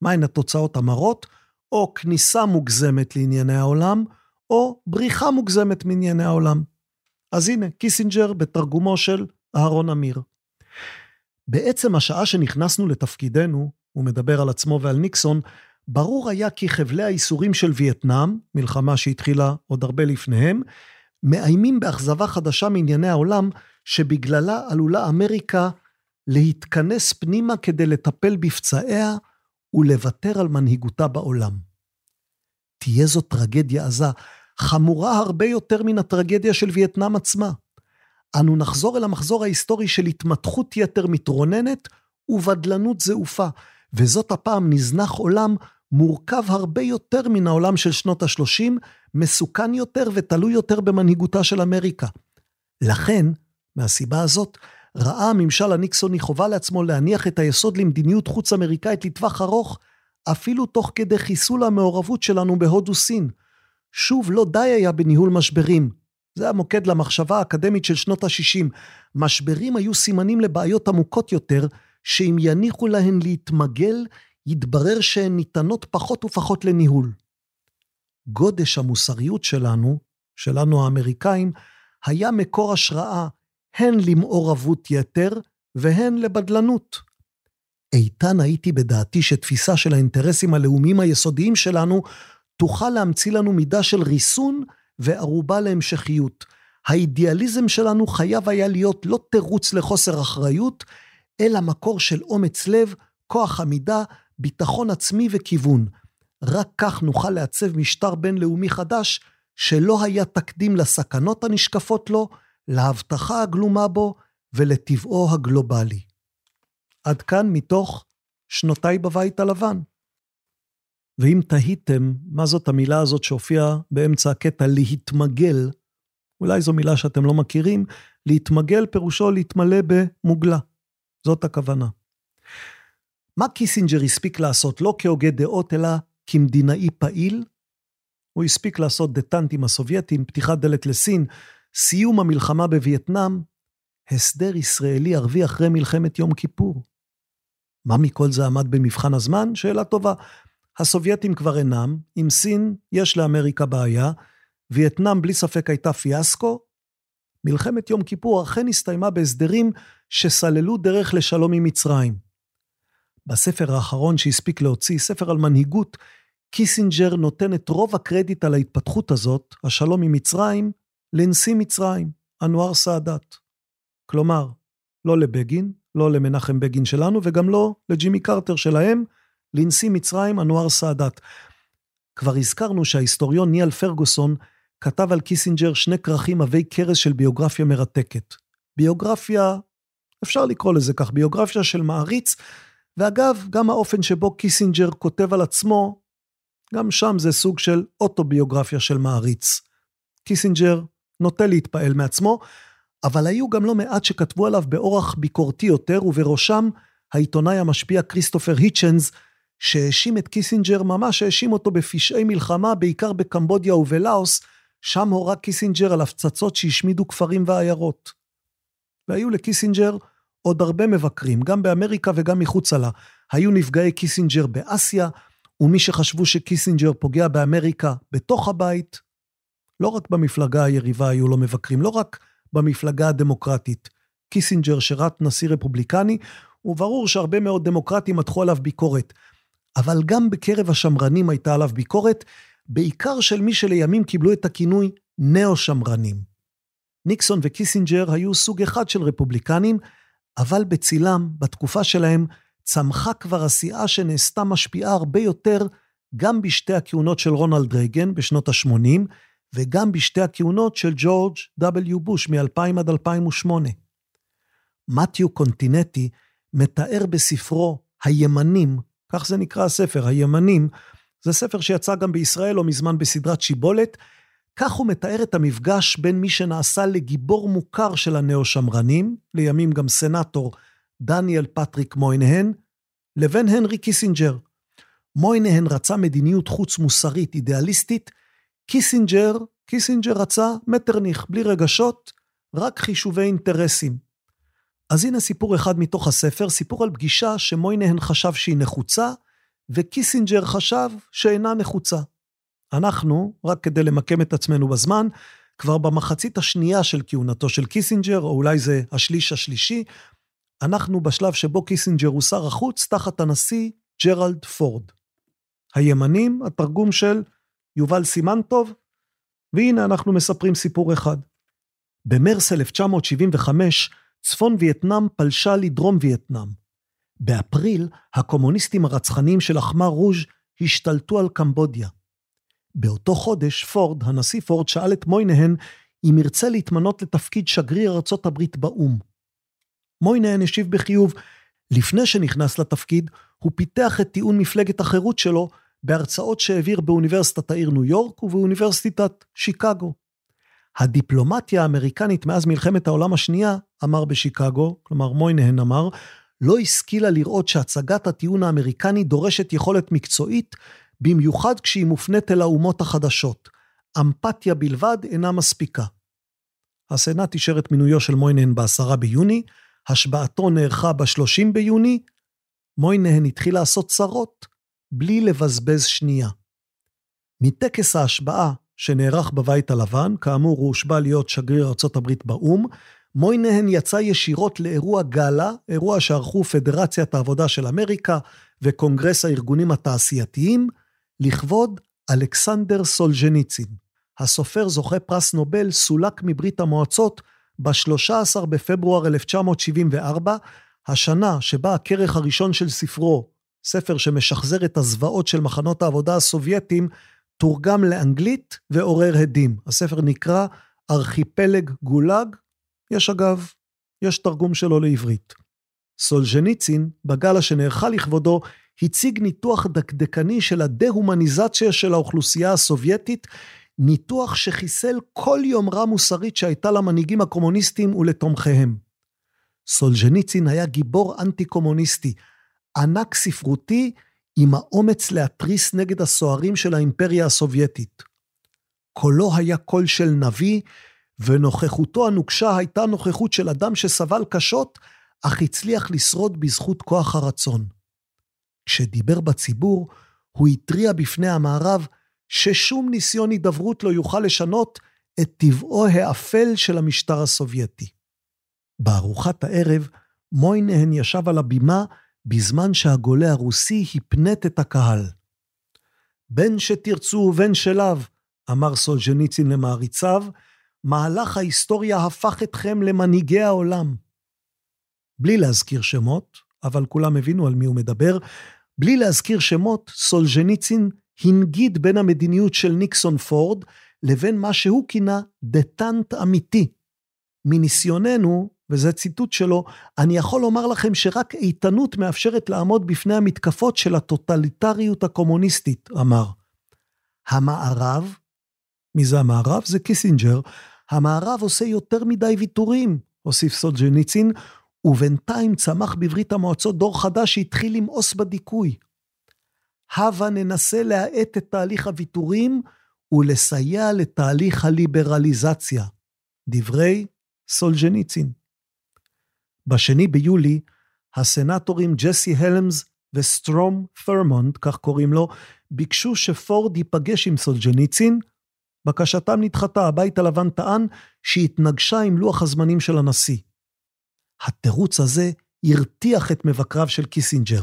מהן התוצאות המרות? או כניסה מוגזמת לענייני העולם, או בריחה מוגזמת מענייני העולם. אז הנה, קיסינג'ר בתרגומו של אהרון אמיר. בעצם השעה שנכנסנו לתפקידנו, הוא מדבר על עצמו ועל ניקסון, ברור היה כי חבלי הייסורים של וייטנאם, מלחמה שהתחילה עוד הרבה לפניהם, מאיימים באכזבה חדשה מענייני העולם, שבגללה עלולה אמריקה להתכנס פנימה כדי לטפל בפצעיה ולוותר על מנהיגותה בעולם. תהיה זו טרגדיה עזה, חמורה הרבה יותר מן הטרגדיה של וייטנאם עצמה. אנו נחזור אל המחזור ההיסטורי של התמתחות יתר מתרוננת ובדלנות זעופה, וזאת הפעם נזנח עולם מורכב הרבה יותר מן העולם של שנות ה-30, מסוכן יותר ותלוי יותר במנהיגותה של אמריקה. לכן, מהסיבה הזאת, ראה הממשל הניקסוני חובה לעצמו להניח את היסוד למדיניות חוץ אמריקאית לטווח ארוך, אפילו תוך כדי חיסול המעורבות שלנו בהודו סין. שוב, לא די היה בניהול משברים. זה המוקד למחשבה האקדמית של שנות ה-60. משברים היו סימנים לבעיות עמוקות יותר, שאם יניחו להן להתמגל, יתברר שהן ניתנות פחות ופחות לניהול. גודש המוסריות שלנו, שלנו האמריקאים, היה מקור השראה הן למעורבות יתר והן לבדלנות. איתן הייתי בדעתי שתפיסה של האינטרסים הלאומיים היסודיים שלנו תוכל להמציא לנו מידה של ריסון וערובה להמשכיות. האידיאליזם שלנו חייב היה להיות לא תירוץ לחוסר אחריות, אלא מקור של אומץ לב, כוח עמידה, ביטחון עצמי וכיוון. רק כך נוכל לעצב משטר בינלאומי חדש, שלא היה תקדים לסכנות הנשקפות לו, להבטחה הגלומה בו ולטבעו הגלובלי. עד כאן מתוך שנותיי בבית הלבן. ואם תהיתם מה זאת המילה הזאת שהופיעה באמצע הקטע להתמגל, אולי זו מילה שאתם לא מכירים, להתמגל פירושו להתמלא במוגלה. זאת הכוונה. מה קיסינג'ר הספיק לעשות לא כהוגה דעות, אלא כמדינאי פעיל? הוא הספיק לעשות דטנט עם הסובייטים, פתיחת דלת לסין, סיום המלחמה בווייטנאם, הסדר ישראלי ערבי אחרי מלחמת יום כיפור. מה מכל זה עמד במבחן הזמן? שאלה טובה. הסובייטים כבר אינם, עם סין יש לאמריקה בעיה, וייטנאם בלי ספק הייתה פיאסקו. מלחמת יום כיפור אכן הסתיימה בהסדרים שסללו דרך לשלום עם מצרים. בספר האחרון שהספיק להוציא, ספר על מנהיגות, קיסינג'ר נותן את רוב הקרדיט על ההתפתחות הזאת, השלום עם מצרים, לנשיא מצרים, אנואר סאדאת. כלומר, לא לבגין, לא למנחם בגין שלנו, וגם לא לג'ימי קרטר שלהם, לנשיא מצרים אנואר סאדאת. כבר הזכרנו שההיסטוריון ניאל פרגוסון כתב על קיסינג'ר שני כרכים עבי כרס של ביוגרפיה מרתקת. ביוגרפיה, אפשר לקרוא לזה כך, ביוגרפיה של מעריץ, ואגב, גם האופן שבו קיסינג'ר כותב על עצמו, גם שם זה סוג של אוטוביוגרפיה של מעריץ. קיסינג'ר נוטה להתפעל מעצמו, אבל היו גם לא מעט שכתבו עליו באורח ביקורתי יותר, ובראשם העיתונאי המשפיע כריסטופר היצ'נס, שהאשים את קיסינג'ר, ממש האשים אותו בפשעי מלחמה, בעיקר בקמבודיה ובלאוס, שם הורה קיסינג'ר על הפצצות שהשמידו כפרים ועיירות. והיו לקיסינג'ר עוד הרבה מבקרים, גם באמריקה וגם מחוצה לה. היו נפגעי קיסינג'ר באסיה, ומי שחשבו שקיסינג'ר פוגע באמריקה בתוך הבית, לא רק במפלגה היריבה היו לו מבקרים, לא רק במפלגה הדמוקרטית. קיסינג'ר שירת נשיא רפובליקני, וברור שהרבה מאוד דמוקרטים מתחו עליו ביקורת. אבל גם בקרב השמרנים הייתה עליו ביקורת, בעיקר של מי שלימים קיבלו את הכינוי נאו-שמרנים. ניקסון וקיסינג'ר היו סוג אחד של רפובליקנים, אבל בצילם, בתקופה שלהם, צמחה כבר עשייה שנעשתה משפיעה הרבה יותר גם בשתי הכהונות של רונלד רייגן בשנות ה-80, וגם בשתי הכהונות של ג'ורג' W. בוש מ-2000 עד 2008. מתיו קונטינטי מתאר בספרו הימנים, כך זה נקרא הספר, הימנים, זה ספר שיצא גם בישראל לא מזמן בסדרת שיבולת, כך הוא מתאר את המפגש בין מי שנעשה לגיבור מוכר של הנאו-שמרנים, לימים גם סנאטור דניאל פטריק מויינהן, לבין הנרי קיסינג'ר. מויינהן רצה מדיניות חוץ מוסרית, אידיאליסטית, קיסינג'ר, קיסינג'ר רצה מטרניך, בלי רגשות, רק חישובי אינטרסים. אז הנה סיפור אחד מתוך הספר, סיפור על פגישה שמויינהן חשב שהיא נחוצה, וקיסינג'ר חשב שאינה נחוצה. אנחנו, רק כדי למקם את עצמנו בזמן, כבר במחצית השנייה של כהונתו של קיסינג'ר, או אולי זה השליש השלישי, אנחנו בשלב שבו קיסינג'ר הוא שר החוץ תחת הנשיא ג'רלד פורד. הימנים, התרגום של יובל סימנטוב, והנה אנחנו מספרים סיפור אחד. במרס 1975, צפון וייטנאם פלשה לדרום וייטנאם. באפריל, הקומוניסטים הרצחניים של אחמר רוז' השתלטו על קמבודיה. באותו חודש, פורד, הנשיא פורד, שאל את מויניהן אם ירצה להתמנות לתפקיד שגריר ארצות הברית באו"ם. מויניהן השיב בחיוב. לפני שנכנס לתפקיד, הוא פיתח את טיעון מפלגת החירות שלו בהרצאות שהעביר באוניברסיטת העיר ניו יורק ובאוניברסיטת שיקגו. הדיפלומטיה האמריקנית מאז מלחמת העולם השנייה, אמר בשיקגו, כלומר מויניהן אמר, לא השכילה לראות שהצגת הטיעון האמריקני דורשת יכולת מקצועית, במיוחד כשהיא מופנית אל האומות החדשות. אמפתיה בלבד אינה מספיקה. הסנאט אישר את מינויו של מויניהן ב-10 ביוני, השבעתו נערכה ב-30 ביוני, מויניהן התחיל לעשות צרות, בלי לבזבז שנייה. מטקס ההשבעה שנערך בבית הלבן, כאמור הוא הושבע להיות שגריר ארה"ב באו"ם, מויניהן יצא ישירות לאירוע גאלה, אירוע שערכו פדרציית העבודה של אמריקה וקונגרס הארגונים התעשייתיים, לכבוד אלכסנדר סולז'ניצין. הסופר זוכה פרס נובל סולק מברית המועצות ב-13 בפברואר 1974, השנה שבה הכרך הראשון של ספרו, ספר שמשחזר את הזוועות של מחנות העבודה הסובייטיים, תורגם לאנגלית ועורר הדים. הספר נקרא ארכיפלג גולאג, יש אגב, יש תרגום שלו לעברית. סולז'ניצין, בגלה שנערכה לכבודו, הציג ניתוח דקדקני של הדה-הומניזציה של האוכלוסייה הסובייטית, ניתוח שחיסל כל יומרה מוסרית שהייתה למנהיגים הקומוניסטים ולתומכיהם. סולז'ניצין היה גיבור אנטי-קומוניסטי, ענק ספרותי עם האומץ להתריס נגד הסוהרים של האימפריה הסובייטית. קולו היה קול של נביא, ונוכחותו הנוקשה הייתה נוכחות של אדם שסבל קשות, אך הצליח לשרוד בזכות כוח הרצון. כשדיבר בציבור, הוא התריע בפני המערב ששום ניסיון הידברות לא יוכל לשנות את טבעו האפל של המשטר הסובייטי. בארוחת הערב, מויניהן ישב על הבימה בזמן שהגולה הרוסי הפנט את הקהל. בין שתרצו ובין שלאו, אמר סולז'ניצין למעריציו, מהלך ההיסטוריה הפך אתכם למנהיגי העולם. בלי להזכיר שמות, אבל כולם הבינו על מי הוא מדבר, בלי להזכיר שמות, סולז'ניצין הנגיד בין המדיניות של ניקסון פורד לבין מה שהוא כינה דטנט אמיתי. מניסיוננו, וזה ציטוט שלו, אני יכול לומר לכם שרק איתנות מאפשרת לעמוד בפני המתקפות של הטוטליטריות הקומוניסטית, אמר. המערב, מי זה המערב? זה קיסינג'ר, המערב עושה יותר מדי ויתורים, הוסיף סולג'ניצין, ובינתיים צמח בברית המועצות דור חדש שהתחיל למאוס בדיכוי. הבה ננסה להאט את תהליך הוויתורים ולסייע לתהליך הליברליזציה. דברי סולג'ניצין. בשני ביולי, הסנטורים ג'סי הלמס וסטרום ת'רמונד, כך קוראים לו, ביקשו שפורד ייפגש עם סולג'ניצין. בקשתם נדחתה, הבית הלבן טען שהתנגשה עם לוח הזמנים של הנשיא. התירוץ הזה הרתיח את מבקריו של קיסינג'ר.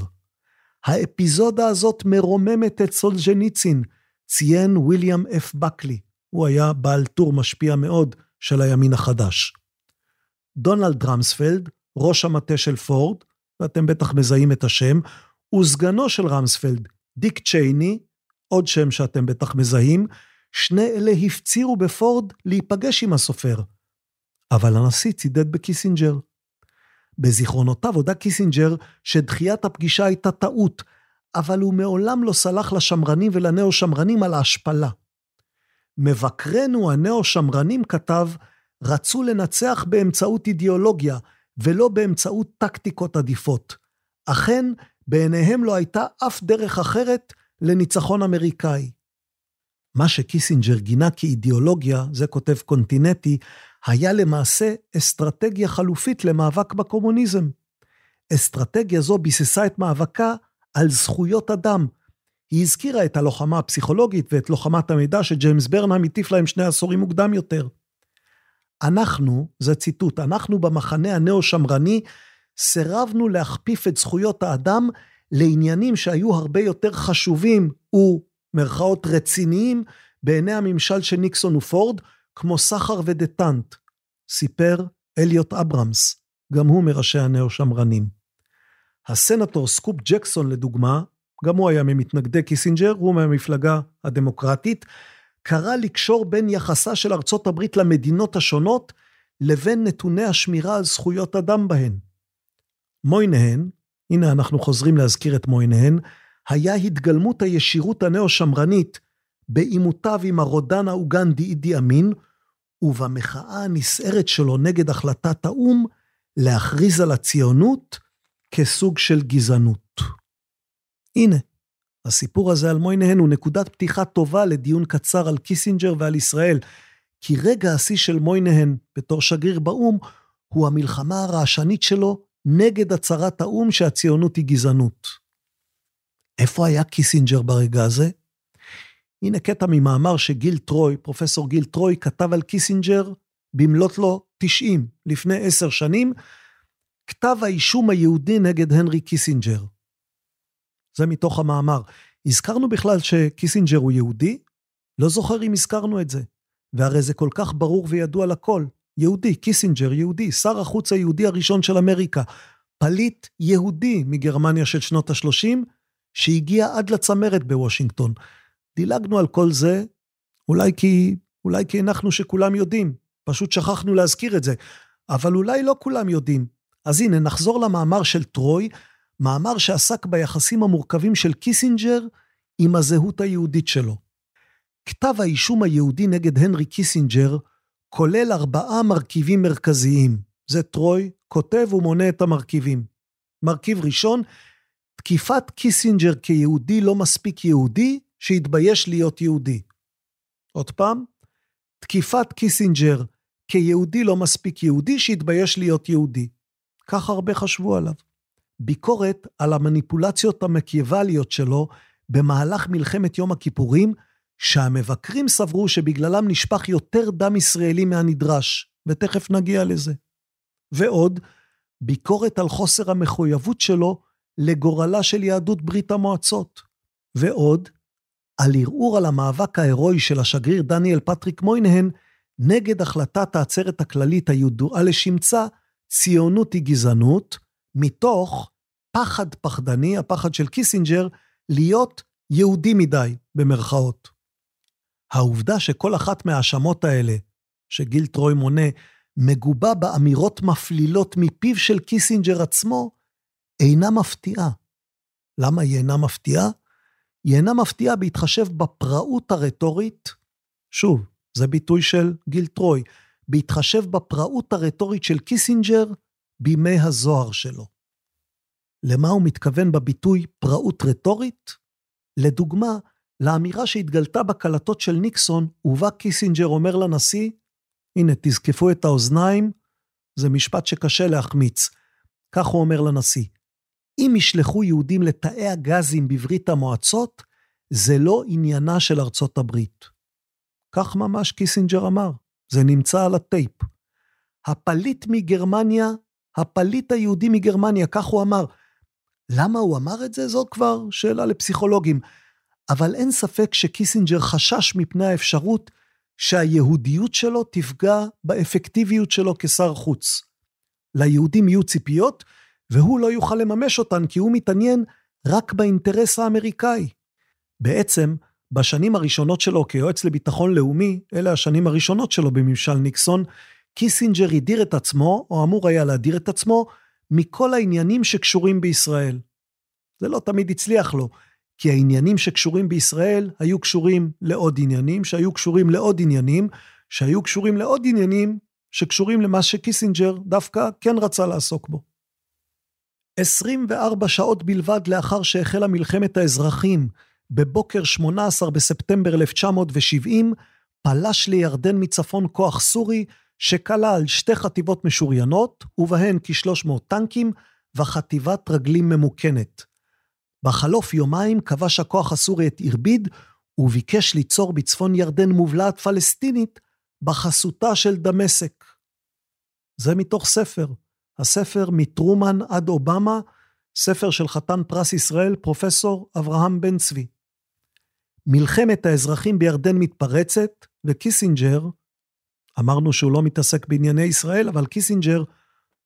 האפיזודה הזאת מרוממת את סולג'ניצין, ציין ויליאם F. בקלי. הוא היה בעל טור משפיע מאוד של הימין החדש. דונלד רמספלד, ראש המטה של פורד, ואתם בטח מזהים את השם, וסגנו של רמספלד, דיק צ'ייני, עוד שם שאתם בטח מזהים, שני אלה הפצירו בפורד להיפגש עם הסופר. אבל הנשיא צידד בקיסינג'ר. בזיכרונותיו הודה קיסינג'ר שדחיית הפגישה הייתה טעות, אבל הוא מעולם לא סלח לשמרנים ולנאו-שמרנים על ההשפלה. מבקרינו הנאו-שמרנים, כתב, רצו לנצח באמצעות אידיאולוגיה, ולא באמצעות טקטיקות עדיפות. אכן, בעיניהם לא הייתה אף דרך אחרת לניצחון אמריקאי. מה שקיסינג'ר גינה כאידיאולוגיה, זה כותב קונטינטי, היה למעשה אסטרטגיה חלופית למאבק בקומוניזם. אסטרטגיה זו ביססה את מאבקה על זכויות אדם. היא הזכירה את הלוחמה הפסיכולוגית ואת לוחמת המידע שג'יימס ברנהאם הטיף להם שני עשורים מוקדם יותר. אנחנו, זה ציטוט, אנחנו במחנה הנאו-שמרני סירבנו להכפיף את זכויות האדם לעניינים שהיו הרבה יותר חשובים במרכאות ורציניים בעיני הממשל של ניקסון ופורד, כמו סחר ודטנט, סיפר אליוט אברמס, גם הוא מראשי הנאו-שמרנים. הסנטור סקופ ג'קסון לדוגמה, גם הוא היה ממתנגדי קיסינג'ר, הוא מהמפלגה הדמוקרטית, קרא לקשור בין יחסה של ארצות הברית למדינות השונות לבין נתוני השמירה על זכויות אדם בהן. מויניהן, הנה אנחנו חוזרים להזכיר את מויניהן, היה התגלמות הישירות הנאו-שמרנית בעימותיו עם הרודן האוגנדי אידי אמין, ובמחאה הנסערת שלו נגד החלטת האו"ם להכריז על הציונות כסוג של גזענות. הנה, הסיפור הזה על מויניהן הוא נקודת פתיחה טובה לדיון קצר על קיסינג'ר ועל ישראל, כי רגע השיא של מויניהן בתור שגריר באו"ם הוא המלחמה הרעשנית שלו נגד הצהרת האו"ם שהציונות היא גזענות. איפה היה קיסינג'ר ברגע הזה? הנה קטע ממאמר שגיל טרוי, פרופסור גיל טרוי, כתב על קיסינג'ר במלאת לו 90, לפני עשר שנים, כתב האישום היהודי נגד הנרי קיסינג'ר. זה מתוך המאמר. הזכרנו בכלל שקיסינג'ר הוא יהודי? לא זוכר אם הזכרנו את זה. והרי זה כל כך ברור וידוע לכל. יהודי, קיסינג'ר יהודי, שר החוץ היהודי הראשון של אמריקה. פליט יהודי מגרמניה של שנות ה-30, שהגיע עד לצמרת בוושינגטון. דילגנו על כל זה, אולי כי, אולי כי הנחנו שכולם יודעים, פשוט שכחנו להזכיר את זה, אבל אולי לא כולם יודעים. אז הנה, נחזור למאמר של טרוי, מאמר שעסק ביחסים המורכבים של קיסינג'ר עם הזהות היהודית שלו. כתב האישום היהודי נגד הנרי קיסינג'ר כולל ארבעה מרכיבים מרכזיים. זה טרוי כותב ומונה את המרכיבים. מרכיב ראשון, תקיפת קיסינג'ר כיהודי לא מספיק יהודי, שהתבייש להיות יהודי. עוד פעם, תקיפת קיסינג'ר כיהודי לא מספיק יהודי, שהתבייש להיות יהודי. כך הרבה חשבו עליו. ביקורת על המניפולציות המקיאווליות שלו במהלך מלחמת יום הכיפורים, שהמבקרים סברו שבגללם נשפך יותר דם ישראלי מהנדרש, ותכף נגיע לזה. ועוד, ביקורת על חוסר המחויבות שלו לגורלה של יהדות ברית המועצות. ועוד, על ערעור על המאבק ההירואי של השגריר דניאל פטריק מוינהן נגד החלטת העצרת הכללית הידועה לשמצה, ציונות היא גזענות, מתוך פחד פחדני, הפחד של קיסינג'ר, להיות יהודי מדי, במרכאות. העובדה שכל אחת מההאשמות האלה, שגיל טרוי מונה, מגובה באמירות מפלילות מפיו של קיסינג'ר עצמו, אינה מפתיעה. למה היא אינה מפתיעה? היא אינה מפתיעה בהתחשב בפראות הרטורית, שוב, זה ביטוי של גיל טרוי, בהתחשב בפראות הרטורית של קיסינג'ר בימי הזוהר שלו. למה הוא מתכוון בביטוי פראות רטורית? לדוגמה, לאמירה שהתגלתה בקלטות של ניקסון, ובה קיסינג'ר אומר לנשיא, הנה, תזקפו את האוזניים, זה משפט שקשה להחמיץ. כך הוא אומר לנשיא, אם ישלחו יהודים לתאי הגזים בברית המועצות, זה לא עניינה של ארצות הברית. כך ממש קיסינג'ר אמר, זה נמצא על הטייפ. הפליט מגרמניה, הפליט היהודי מגרמניה, כך הוא אמר. למה הוא אמר את זה? זאת כבר שאלה לפסיכולוגים. אבל אין ספק שקיסינג'ר חשש מפני האפשרות שהיהודיות שלו תפגע באפקטיביות שלו כשר חוץ. ליהודים יהיו ציפיות, והוא לא יוכל לממש אותן כי הוא מתעניין רק באינטרס האמריקאי. בעצם, בשנים הראשונות שלו כיועץ לביטחון לאומי, אלה השנים הראשונות שלו בממשל ניקסון, קיסינג'ר הדיר את עצמו, או אמור היה להדיר את עצמו, מכל העניינים שקשורים בישראל. זה לא תמיד הצליח לו, כי העניינים שקשורים בישראל היו קשורים לעוד עניינים, שהיו קשורים לעוד עניינים, שהיו קשורים לעוד עניינים שקשורים למה שקיסינג'ר דווקא כן רצה לעסוק בו. 24 שעות בלבד לאחר שהחלה מלחמת האזרחים, בבוקר 18 בספטמבר 1970, פלש לירדן מצפון כוח סורי, שכלל שתי חטיבות משוריינות, ובהן כ-300 טנקים, וחטיבת רגלים ממוכנת. בחלוף יומיים כבש הכוח הסורי את אירביד, וביקש ליצור בצפון ירדן מובלעת פלסטינית בחסותה של דמשק. זה מתוך ספר, הספר מטרומן עד אובמה, ספר של חתן פרס ישראל, פרופסור אברהם בן צבי. מלחמת האזרחים בירדן מתפרצת, וקיסינג'ר, אמרנו שהוא לא מתעסק בענייני ישראל, אבל קיסינג'ר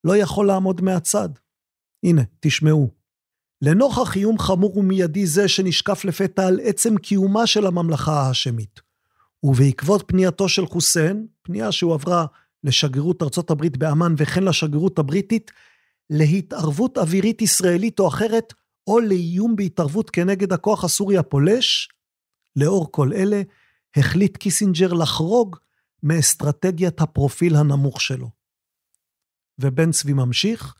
לא יכול לעמוד מהצד. הנה, תשמעו. לנוכח איום חמור ומיידי זה שנשקף לפתע על עצם קיומה של הממלכה ההאשמית, ובעקבות פנייתו של חוסיין, פנייה שהועברה לשגרירות ארצות הברית בעמאן וכן לשגרירות הבריטית, להתערבות אווירית ישראלית או אחרת, או לאיום בהתערבות כנגד הכוח הסורי הפולש, לאור כל אלה, החליט קיסינג'ר לחרוג מאסטרטגיית הפרופיל הנמוך שלו. ובן צבי ממשיך,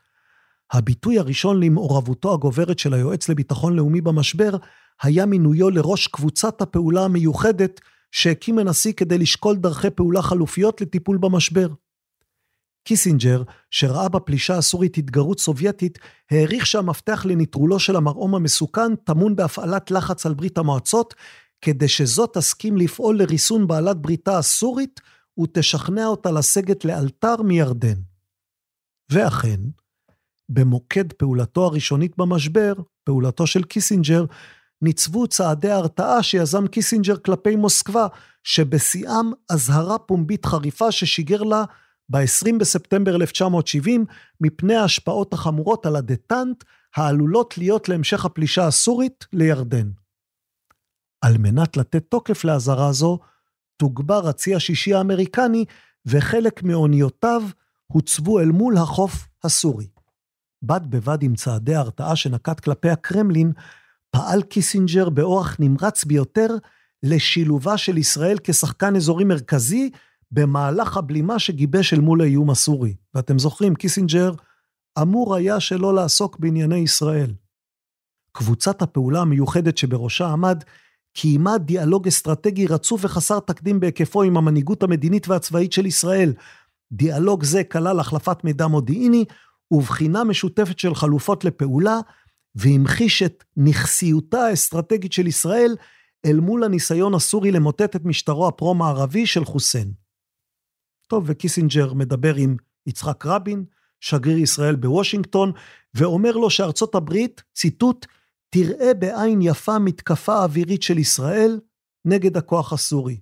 הביטוי הראשון למעורבותו הגוברת של היועץ לביטחון לאומי במשבר, היה מינויו לראש קבוצת הפעולה המיוחדת שהקים הנשיא כדי לשקול דרכי פעולה חלופיות לטיפול במשבר. קיסינג'ר, שראה בפלישה הסורית התגרות סובייטית, העריך שהמפתח לנטרולו של המרעום המסוכן טמון בהפעלת לחץ על ברית המועצות, כדי שזאת תסכים לפעול לריסון בעלת בריתה הסורית ותשכנע אותה לסגת לאלתר מירדן. ואכן, במוקד פעולתו הראשונית במשבר, פעולתו של קיסינג'ר, ניצבו צעדי ההרתעה שיזם קיסינג'ר כלפי מוסקבה, שבשיאם אזהרה פומבית חריפה ששיגר לה ב-20 בספטמבר 1970 מפני ההשפעות החמורות על הדטנט העלולות להיות להמשך הפלישה הסורית לירדן. על מנת לתת תוקף לאזהרה זו, תוגבר הצי השישי האמריקני וחלק מאוניותיו הוצבו אל מול החוף הסורי. בד בבד עם צעדי ההרתעה שנקט כלפי הקרמלין, פעל קיסינג'ר באורח נמרץ ביותר לשילובה של ישראל כשחקן אזורי מרכזי במהלך הבלימה שגיבש אל מול האיום הסורי. ואתם זוכרים, קיסינג'ר אמור היה שלא לעסוק בענייני ישראל. קבוצת הפעולה המיוחדת שבראשה עמד קיימה דיאלוג אסטרטגי רצוף וחסר תקדים בהיקפו עם המנהיגות המדינית והצבאית של ישראל. דיאלוג זה כלל החלפת מידע מודיעיני ובחינה משותפת של חלופות לפעולה, והמחיש את נכסיותה האסטרטגית של ישראל אל מול הניסיון הסורי למוטט את משטרו הפרו-מערבי של חוסיין. טוב, וקיסינג'ר מדבר עם יצחק רבין, שגריר ישראל בוושינגטון, ואומר לו שארצות הברית, ציטוט, תראה בעין יפה מתקפה אווירית של ישראל נגד הכוח הסורי.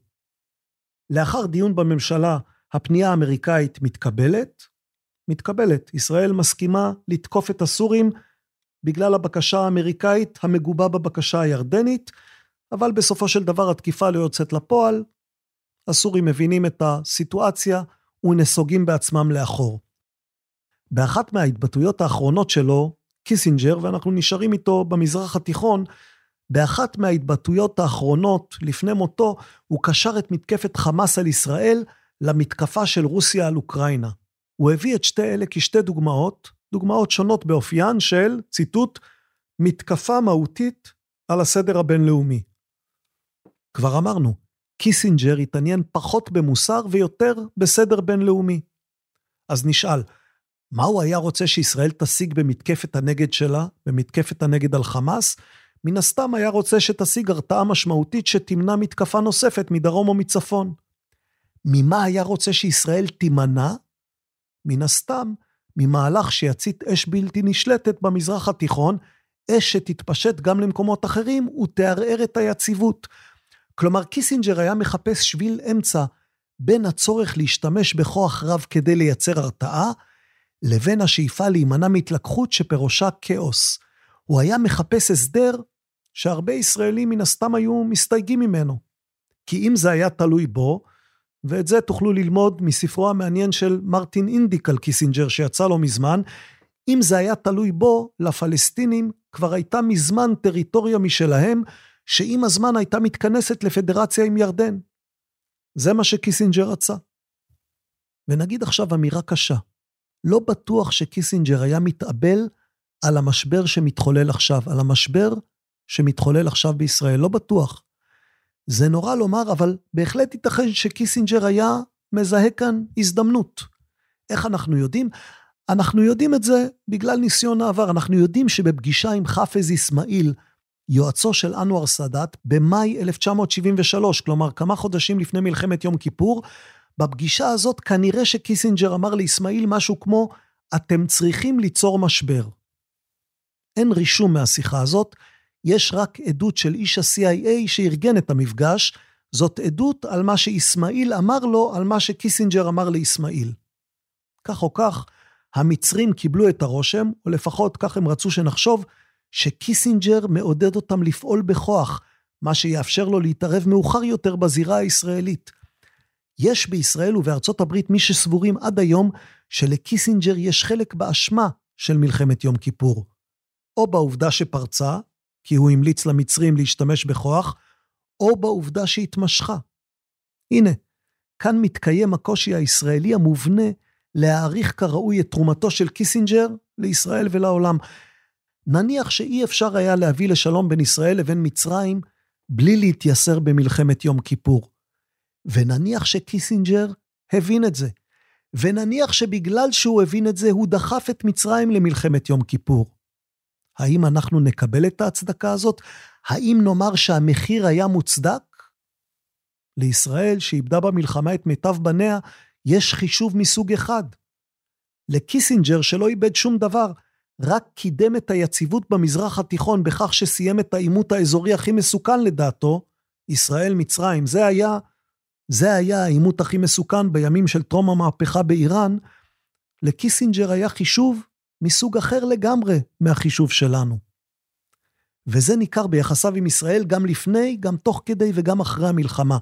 לאחר דיון בממשלה, הפנייה האמריקאית מתקבלת, מתקבלת. ישראל מסכימה לתקוף את הסורים בגלל הבקשה האמריקאית המגובה בבקשה הירדנית, אבל בסופו של דבר התקיפה לא יוצאת לפועל, הסורים מבינים את הסיטואציה ונסוגים בעצמם לאחור. באחת מההתבטאויות האחרונות שלו, קיסינג'ר, ואנחנו נשארים איתו במזרח התיכון, באחת מההתבטאויות האחרונות לפני מותו, הוא קשר את מתקפת חמאס על ישראל למתקפה של רוסיה על אוקראינה. הוא הביא את שתי אלה כשתי דוגמאות, דוגמאות שונות באופיין של, ציטוט, מתקפה מהותית על הסדר הבינלאומי. כבר אמרנו, קיסינג'ר התעניין פחות במוסר ויותר בסדר בינלאומי. אז נשאל, מה הוא היה רוצה שישראל תשיג במתקפת הנגד שלה, במתקפת הנגד על חמאס? מן הסתם היה רוצה שתשיג הרתעה משמעותית שתמנע מתקפה נוספת מדרום או מצפון. ממה היה רוצה שישראל תימנע? מן הסתם, ממהלך שיצית אש בלתי נשלטת במזרח התיכון, אש שתתפשט גם למקומות אחרים ותערער את היציבות. כלומר, קיסינג'ר היה מחפש שביל אמצע בין הצורך להשתמש בכוח רב כדי לייצר הרתעה, לבין השאיפה להימנע מהתלקחות שפירושה כאוס. הוא היה מחפש הסדר שהרבה ישראלים מן הסתם היו מסתייגים ממנו. כי אם זה היה תלוי בו, ואת זה תוכלו ללמוד מספרו המעניין של מרטין אינדיק על קיסינג'ר שיצא לא מזמן, אם זה היה תלוי בו, לפלסטינים כבר הייתה מזמן טריטוריה משלהם, שעם הזמן הייתה מתכנסת לפדרציה עם ירדן. זה מה שקיסינג'ר רצה. ונגיד עכשיו אמירה קשה. לא בטוח שקיסינג'ר היה מתאבל על המשבר שמתחולל עכשיו, על המשבר שמתחולל עכשיו בישראל, לא בטוח. זה נורא לומר, אבל בהחלט ייתכן שקיסינג'ר היה מזהה כאן הזדמנות. איך אנחנו יודעים? אנחנו יודעים את זה בגלל ניסיון העבר. אנחנו יודעים שבפגישה עם חאפז אסמאעיל, יועצו של אנואר סאדאת, במאי 1973, כלומר כמה חודשים לפני מלחמת יום כיפור, בפגישה הזאת כנראה שקיסינג'ר אמר לאסמאעיל משהו כמו, אתם צריכים ליצור משבר. אין רישום מהשיחה הזאת, יש רק עדות של איש ה-CIA שארגן את המפגש, זאת עדות על מה שאיסמעיל אמר לו, על מה שקיסינג'ר אמר לאיסמעיל. כך או כך, המצרים קיבלו את הרושם, או לפחות כך הם רצו שנחשוב, שקיסינג'ר מעודד אותם לפעול בכוח, מה שיאפשר לו להתערב מאוחר יותר בזירה הישראלית. יש בישראל ובארצות הברית מי שסבורים עד היום שלקיסינג'ר יש חלק באשמה של מלחמת יום כיפור. או בעובדה שפרצה, כי הוא המליץ למצרים להשתמש בכוח, או בעובדה שהתמשכה. הנה, כאן מתקיים הקושי הישראלי המובנה להעריך כראוי את תרומתו של קיסינג'ר לישראל ולעולם. נניח שאי אפשר היה להביא לשלום בין ישראל לבין מצרים בלי להתייסר במלחמת יום כיפור. ונניח שקיסינג'ר הבין את זה. ונניח שבגלל שהוא הבין את זה, הוא דחף את מצרים למלחמת יום כיפור. האם אנחנו נקבל את ההצדקה הזאת? האם נאמר שהמחיר היה מוצדק? לישראל, שאיבדה במלחמה את מיטב בניה, יש חישוב מסוג אחד. לקיסינג'ר, שלא איבד שום דבר, רק קידם את היציבות במזרח התיכון בכך שסיים את העימות האזורי הכי מסוכן לדעתו, ישראל-מצרים. זה היה, זה היה העימות הכי מסוכן בימים של טרום המהפכה באיראן. לקיסינג'ר היה חישוב מסוג אחר לגמרי מהחישוב שלנו. וזה ניכר ביחסיו עם ישראל גם לפני, גם תוך כדי וגם אחרי המלחמה.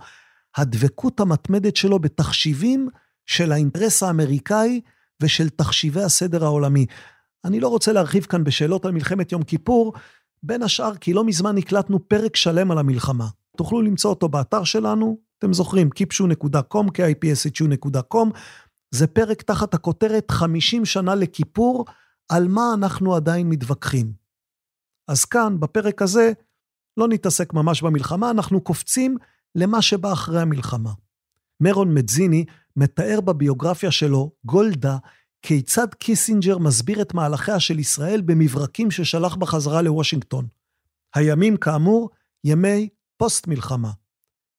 הדבקות המתמדת שלו בתחשיבים של האינטרס האמריקאי ושל תחשיבי הסדר העולמי. אני לא רוצה להרחיב כאן בשאלות על מלחמת יום כיפור, בין השאר כי לא מזמן הקלטנו פרק שלם על המלחמה. תוכלו למצוא אותו באתר שלנו, אתם זוכרים, kipshu.com, kipshu.com, זה פרק תחת הכותרת 50 שנה לכיפור, על מה אנחנו עדיין מתווכחים. אז כאן, בפרק הזה, לא נתעסק ממש במלחמה, אנחנו קופצים למה שבא אחרי המלחמה. מרון מדזיני מתאר בביוגרפיה שלו, גולדה, כיצד קיסינג'ר מסביר את מהלכיה של ישראל במברקים ששלח בחזרה לוושינגטון. הימים, כאמור, ימי פוסט-מלחמה.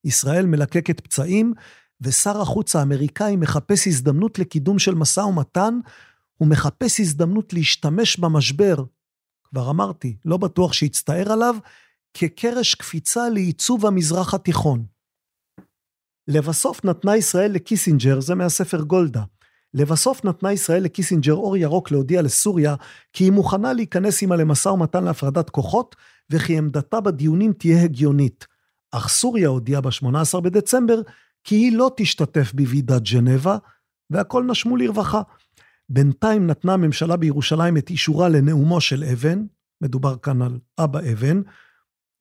ישראל מלקקת פצעים, ושר החוץ האמריקאי מחפש הזדמנות לקידום של משא ומתן, הוא מחפש הזדמנות להשתמש במשבר, כבר אמרתי, לא בטוח שיצטער עליו, כקרש קפיצה לעיצוב המזרח התיכון. לבסוף נתנה ישראל לקיסינג'ר, זה מהספר גולדה, לבסוף נתנה ישראל לקיסינג'ר אור ירוק להודיע לסוריה כי היא מוכנה להיכנס עמה למשא ומתן להפרדת כוחות, וכי עמדתה בדיונים תהיה הגיונית. אך סוריה הודיעה ב-18 בדצמבר כי היא לא תשתתף בוועידת ג'נבה, והכל נשמו לרווחה. בינתיים נתנה הממשלה בירושלים את אישורה לנאומו של אבן, מדובר כאן על אבא אבן,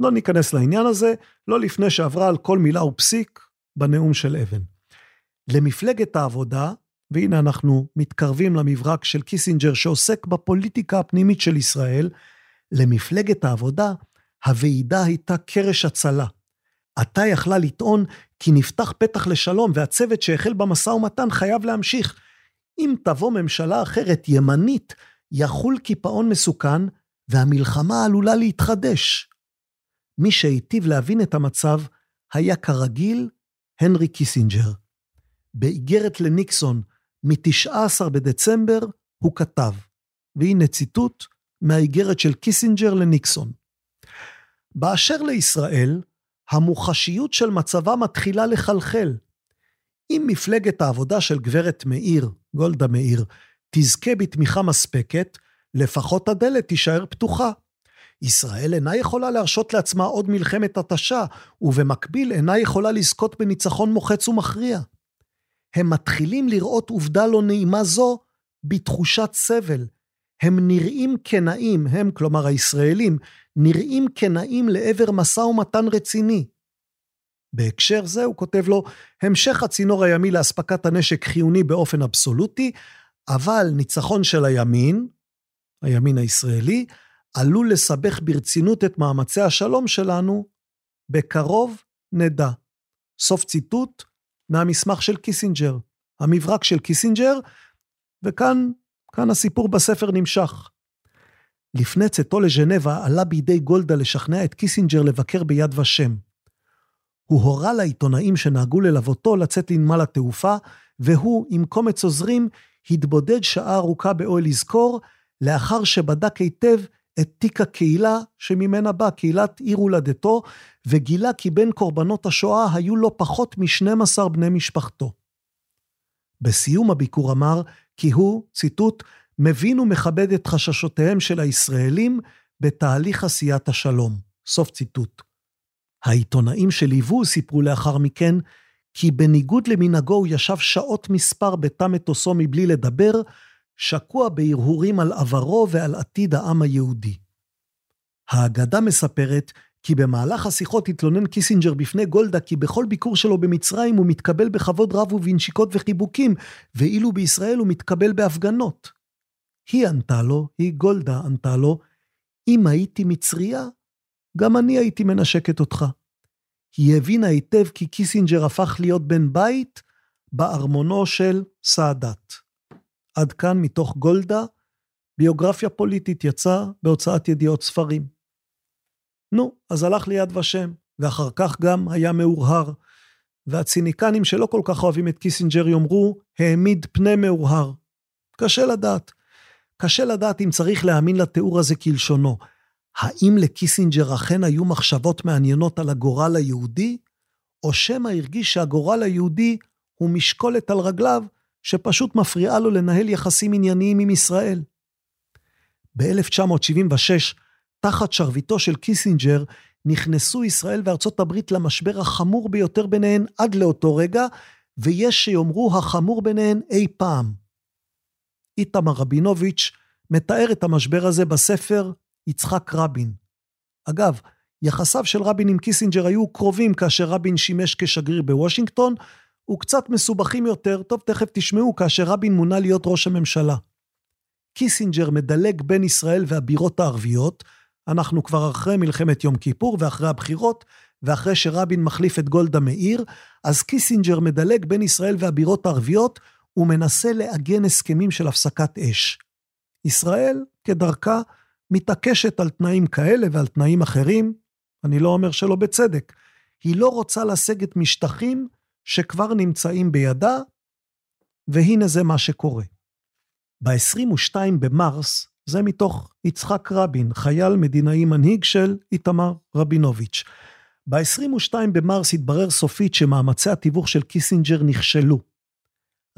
לא ניכנס לעניין הזה, לא לפני שעברה על כל מילה ופסיק בנאום של אבן. למפלגת העבודה, והנה אנחנו מתקרבים למברק של קיסינג'ר שעוסק בפוליטיקה הפנימית של ישראל, למפלגת העבודה, הוועידה הייתה קרש הצלה. עתה יכלה לטעון כי נפתח פתח לשלום והצוות שהחל במשא ומתן חייב להמשיך. אם תבוא ממשלה אחרת ימנית, יחול קיפאון מסוכן והמלחמה עלולה להתחדש. מי שהיטיב להבין את המצב היה כרגיל הנרי קיסינג'ר. באיגרת לניקסון מ-19 בדצמבר הוא כתב, והנה ציטוט מהאיגרת של קיסינג'ר לניקסון. באשר לישראל, המוחשיות של מצבה מתחילה לחלחל. אם מפלגת העבודה של גברת מאיר, גולדה מאיר, תזכה בתמיכה מספקת, לפחות הדלת תישאר פתוחה. ישראל אינה יכולה להרשות לעצמה עוד מלחמת התשה, ובמקביל אינה יכולה לזכות בניצחון מוחץ ומכריע. הם מתחילים לראות עובדה לא נעימה זו בתחושת סבל. הם נראים כנאים, הם, כלומר הישראלים, נראים כנאים לעבר משא ומתן רציני. בהקשר זה הוא כותב לו, המשך הצינור הימי לאספקת הנשק חיוני באופן אבסולוטי, אבל ניצחון של הימין, הימין הישראלי, עלול לסבך ברצינות את מאמצי השלום שלנו, בקרוב נדע. סוף ציטוט מהמסמך של קיסינג'ר, המברק של קיסינג'ר, וכאן, כאן הסיפור בספר נמשך. לפני צאתו לז'נבה עלה בידי גולדה לשכנע את קיסינג'ר לבקר ביד ושם. הוא הורה לעיתונאים שנהגו ללוותו לצאת לנמל התעופה, והוא, עם קומץ עוזרים, התבודד שעה ארוכה באוהל לזכור, לאחר שבדק היטב את תיק הקהילה שממנה בא, קהילת עיר הולדתו, וגילה כי בין קורבנות השואה היו לו פחות מ-12 בני משפחתו. בסיום הביקור אמר כי הוא, ציטוט, מבין ומכבד את חששותיהם של הישראלים בתהליך עשיית השלום. סוף ציטוט. העיתונאים שליוו סיפרו לאחר מכן כי בניגוד למנהגו הוא ישב שעות מספר בתא מטוסו מבלי לדבר, שקוע בהרהורים על עברו ועל עתיד העם היהודי. האגדה מספרת כי במהלך השיחות התלונן קיסינג'ר בפני גולדה כי בכל ביקור שלו במצרים הוא מתקבל בכבוד רב ובנשיקות וחיבוקים, ואילו בישראל הוא מתקבל בהפגנות. היא ענתה לו, היא גולדה ענתה לו, אם הייתי מצריה, גם אני הייתי מנשקת אותך. היא הבינה היטב כי קיסינג'ר הפך להיות בן בית בארמונו של סאדאת. עד כאן מתוך גולדה, ביוגרפיה פוליטית יצא בהוצאת ידיעות ספרים. נו, אז הלך ליד ושם, ואחר כך גם היה מהורהר. והציניקנים שלא כל כך אוהבים את קיסינג'ר יאמרו, העמיד פני מהורהר. קשה לדעת. קשה לדעת אם צריך להאמין לתיאור הזה כלשונו. האם לקיסינג'ר אכן היו מחשבות מעניינות על הגורל היהודי, או שמא הרגיש שהגורל היהודי הוא משקולת על רגליו, שפשוט מפריעה לו לנהל יחסים ענייניים עם ישראל. ב-1976, תחת שרביטו של קיסינג'ר, נכנסו ישראל וארצות הברית למשבר החמור ביותר ביניהן עד לאותו רגע, ויש שיאמרו החמור ביניהן אי פעם. איתמר רבינוביץ' מתאר את המשבר הזה בספר יצחק רבין. אגב, יחסיו של רבין עם קיסינג'ר היו קרובים כאשר רבין שימש כשגריר בוושינגטון, וקצת מסובכים יותר, טוב תכף תשמעו, כאשר רבין מונה להיות ראש הממשלה. קיסינג'ר מדלג בין ישראל והבירות הערביות, אנחנו כבר אחרי מלחמת יום כיפור ואחרי הבחירות, ואחרי שרבין מחליף את גולדה מאיר, אז קיסינג'ר מדלג בין ישראל והבירות הערביות, ומנסה לעגן הסכמים של הפסקת אש. ישראל, כדרכה, מתעקשת על תנאים כאלה ועל תנאים אחרים, אני לא אומר שלא בצדק. היא לא רוצה לסגת משטחים שכבר נמצאים בידה, והנה זה מה שקורה. ב-22 במרס, זה מתוך יצחק רבין, חייל מדינאי מנהיג של איתמר רבינוביץ'. ב-22 במרס התברר סופית שמאמצי התיווך של קיסינג'ר נכשלו.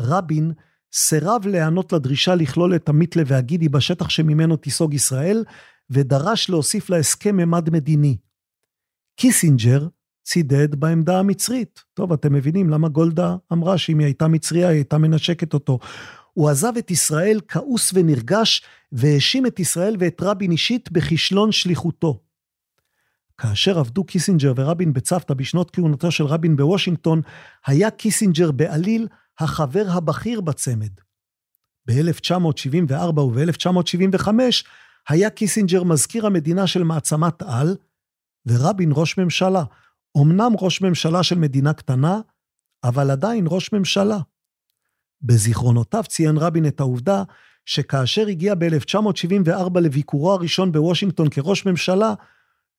רבין סירב להיענות לדרישה לכלול את המיתלה והגידי בשטח שממנו תיסוג ישראל, ודרש להוסיף להסכם ממד מדיני. קיסינג'ר צידד בעמדה המצרית. טוב, אתם מבינים למה גולדה אמרה שאם היא הייתה מצריה, היא הייתה מנשקת אותו. הוא עזב את ישראל כעוס ונרגש, והאשים את ישראל ואת רבין אישית בכישלון שליחותו. כאשר עבדו קיסינג'ר ורבין בצוותא בשנות כהונתו של רבין בוושינגטון, היה קיסינג'ר בעליל החבר הבכיר בצמד. ב-1974 וב-1975 היה קיסינג'ר מזכיר המדינה של מעצמת על, ורבין ראש ממשלה. אמנם ראש ממשלה של מדינה קטנה, אבל עדיין ראש ממשלה. בזיכרונותיו ציין רבין את העובדה שכאשר הגיע ב-1974 לביקורו הראשון בוושינגטון כראש ממשלה,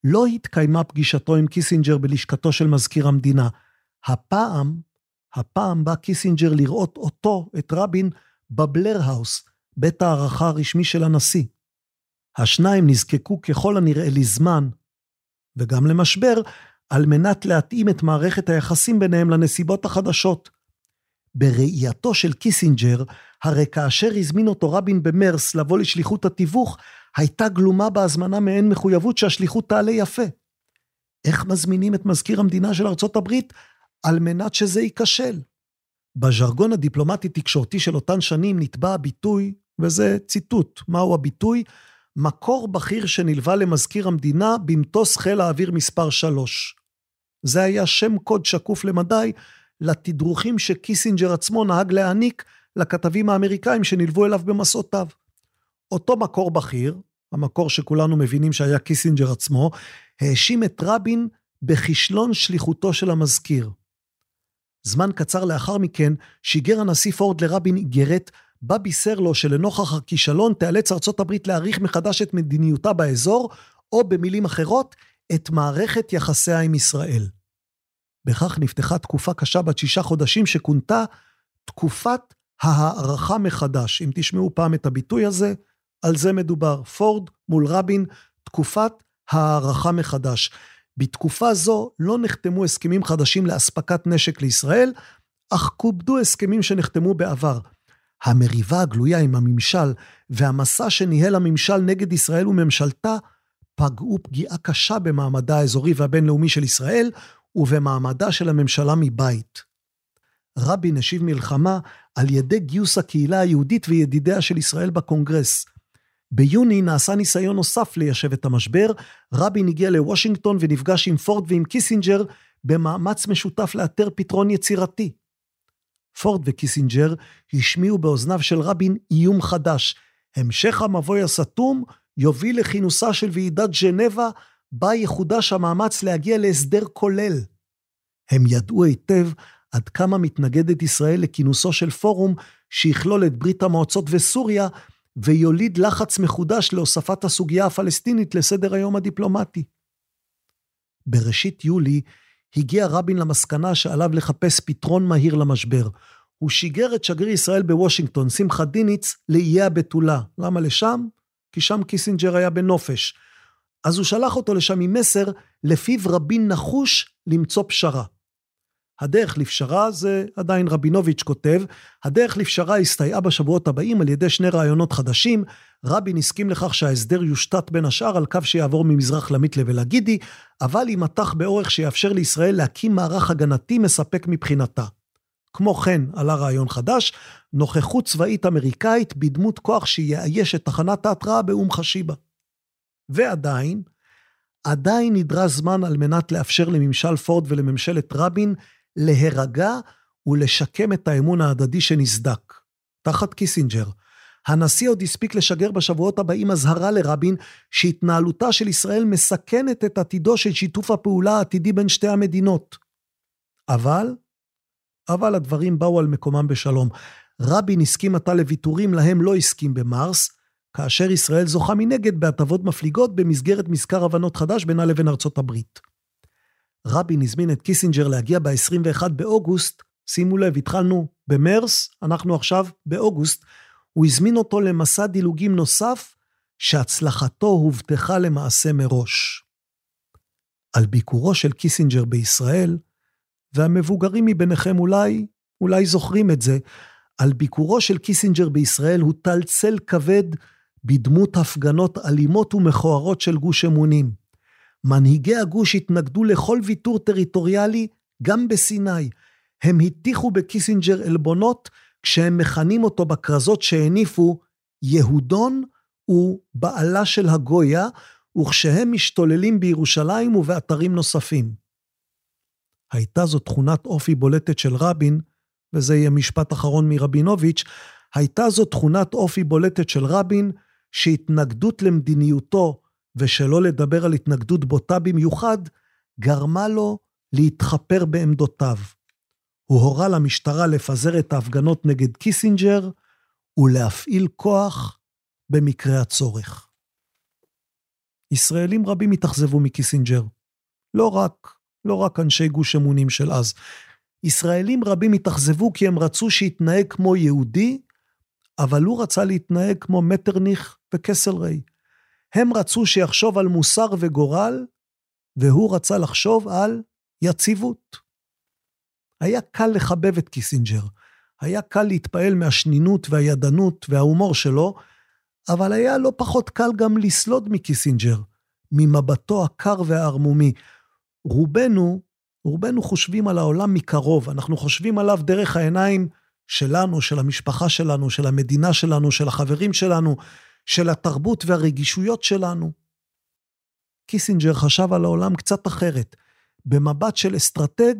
לא התקיימה פגישתו עם קיסינג'ר בלשכתו של מזכיר המדינה. הפעם, הפעם בא קיסינג'ר לראות אותו, את רבין, בבלייר האוס, בית ההארחה הרשמי של הנשיא. השניים נזקקו ככל הנראה לזמן, וגם למשבר, על מנת להתאים את מערכת היחסים ביניהם לנסיבות החדשות. בראייתו של קיסינג'ר, הרי כאשר הזמין אותו רבין במרס לבוא לשליחות התיווך, הייתה גלומה בהזמנה מעין מחויבות שהשליחות תעלה יפה. איך מזמינים את מזכיר המדינה של ארצות הברית על מנת שזה ייכשל? בז'רגון הדיפלומטי-תקשורתי של אותן שנים נתבע הביטוי, וזה ציטוט, מהו הביטוי? מקור בכיר שנלווה למזכיר המדינה במטוס חיל האוויר מספר 3. זה היה שם קוד שקוף למדי לתדרוכים שקיסינג'ר עצמו נהג להעניק לכתבים האמריקאים שנלוו אליו במסעותיו. אותו מקור בכיר, המקור שכולנו מבינים שהיה קיסינג'ר עצמו, האשים את רבין בכישלון שליחותו של המזכיר. זמן קצר לאחר מכן שיגר הנשיא פורד לרבין איגרת בה בישר לו שלנוכח הכישלון תיאלץ ארצות הברית להעריך מחדש את מדיניותה באזור, או במילים אחרות, את מערכת יחסיה עם ישראל. בכך נפתחה תקופה קשה בת שישה חודשים שכונתה תקופת ההערכה מחדש. אם תשמעו פעם את הביטוי הזה, על זה מדובר. פורד מול רבין, תקופת ההערכה מחדש. בתקופה זו לא נחתמו הסכמים חדשים לאספקת נשק לישראל, אך כובדו הסכמים שנחתמו בעבר. המריבה הגלויה עם הממשל והמסע שניהל הממשל נגד ישראל וממשלתה פגעו פגיעה קשה במעמדה האזורי והבינלאומי של ישראל ובמעמדה של הממשלה מבית. רבין השיב מלחמה על ידי גיוס הקהילה היהודית וידידיה של ישראל בקונגרס. ביוני נעשה ניסיון נוסף ליישב את המשבר, רבין הגיע לוושינגטון ונפגש עם פורד ועם קיסינג'ר במאמץ משותף לאתר פתרון יצירתי. פורד וקיסינג'ר השמיעו באוזניו של רבין איום חדש. המשך המבוי הסתום יוביל לכינוסה של ועידת ז'נבה, בה יחודש המאמץ להגיע להסדר כולל. הם ידעו היטב עד כמה מתנגדת ישראל לכינוסו של פורום שיכלול את ברית המועצות וסוריה, ויוליד לחץ מחודש להוספת הסוגיה הפלסטינית לסדר היום הדיפלומטי. בראשית יולי, הגיע רבין למסקנה שעליו לחפש פתרון מהיר למשבר. הוא שיגר את שגריר ישראל בוושינגטון, שמחה דיניץ, לאיי הבתולה. למה לשם? כי שם קיסינג'ר היה בנופש. אז הוא שלח אותו לשם עם מסר, לפיו רבין נחוש למצוא פשרה. הדרך לפשרה זה עדיין רבינוביץ' כותב, הדרך לפשרה הסתייעה בשבועות הבאים על ידי שני רעיונות חדשים. רבין הסכים לכך שההסדר יושתת בין השאר על קו שיעבור ממזרח למיתלה ולגידי, אבל בתוואי שיאפשר לישראל להקים מערך הגנתי מספק מבחינתה. כמו כן עלה רעיון חדש, נוכחות צבאית אמריקאית בדמות כוח שיאייש את תחנת ההתראה באום חשיבה. ועדיין, עדיין נדרש זמן על מנת לאפשר לממשל פורד ולממשלת רבין להירגע ולשקם את האמון ההדדי שנסדק. תחת קיסינג'ר, הנשיא עוד הספיק לשגר בשבועות הבאים אזהרה לרבין שהתנהלותה של ישראל מסכנת את עתידו של שיתוף הפעולה העתידי בין שתי המדינות. אבל, אבל הדברים באו על מקומם בשלום. רבין הסכים עתה לוויתורים להם לא הסכים במרס, כאשר ישראל זוכה מנגד בהטבות מפליגות במסגרת מזכר הבנות חדש בינה לבין ארצות הברית. רבין הזמין את קיסינג'ר להגיע ב-21 באוגוסט, שימו לב, התחלנו במרס, אנחנו עכשיו באוגוסט, הוא הזמין אותו למסע דילוגים נוסף, שהצלחתו הובטחה למעשה מראש. על ביקורו של קיסינג'ר בישראל, והמבוגרים מביניכם אולי, אולי זוכרים את זה, על ביקורו של קיסינג'ר בישראל הוטל צל כבד בדמות הפגנות אלימות ומכוערות של גוש אמונים. מנהיגי הגוש התנגדו לכל ויתור טריטוריאלי, גם בסיני. הם הטיחו בקיסינג'ר עלבונות כשהם מכנים אותו בכרזות שהניפו יהודון ובעלה של הגויה, וכשהם משתוללים בירושלים ובאתרים נוספים. הייתה זו תכונת אופי בולטת של רבין, וזה יהיה משפט אחרון מרבינוביץ', הייתה זו תכונת אופי בולטת של רבין, שהתנגדות למדיניותו, ושלא לדבר על התנגדות בוטה במיוחד, גרמה לו להתחפר בעמדותיו. הוא הורה למשטרה לפזר את ההפגנות נגד קיסינג'ר ולהפעיל כוח במקרה הצורך. ישראלים רבים התאכזבו מקיסינג'ר. לא רק, לא רק אנשי גוש אמונים של אז. ישראלים רבים התאכזבו כי הם רצו שיתנהג כמו יהודי, אבל הוא רצה להתנהג כמו מטרניך וקסלרי. הם רצו שיחשוב על מוסר וגורל, והוא רצה לחשוב על יציבות. היה קל לחבב את קיסינג'ר, היה קל להתפעל מהשנינות והידענות וההומור שלו, אבל היה לא פחות קל גם לסלוד מקיסינג'ר, ממבטו הקר והערמומי. רובנו, רובנו חושבים על העולם מקרוב, אנחנו חושבים עליו דרך העיניים שלנו, של המשפחה שלנו, של המדינה שלנו, של החברים שלנו, של התרבות והרגישויות שלנו. קיסינג'ר חשב על העולם קצת אחרת, במבט של אסטרטג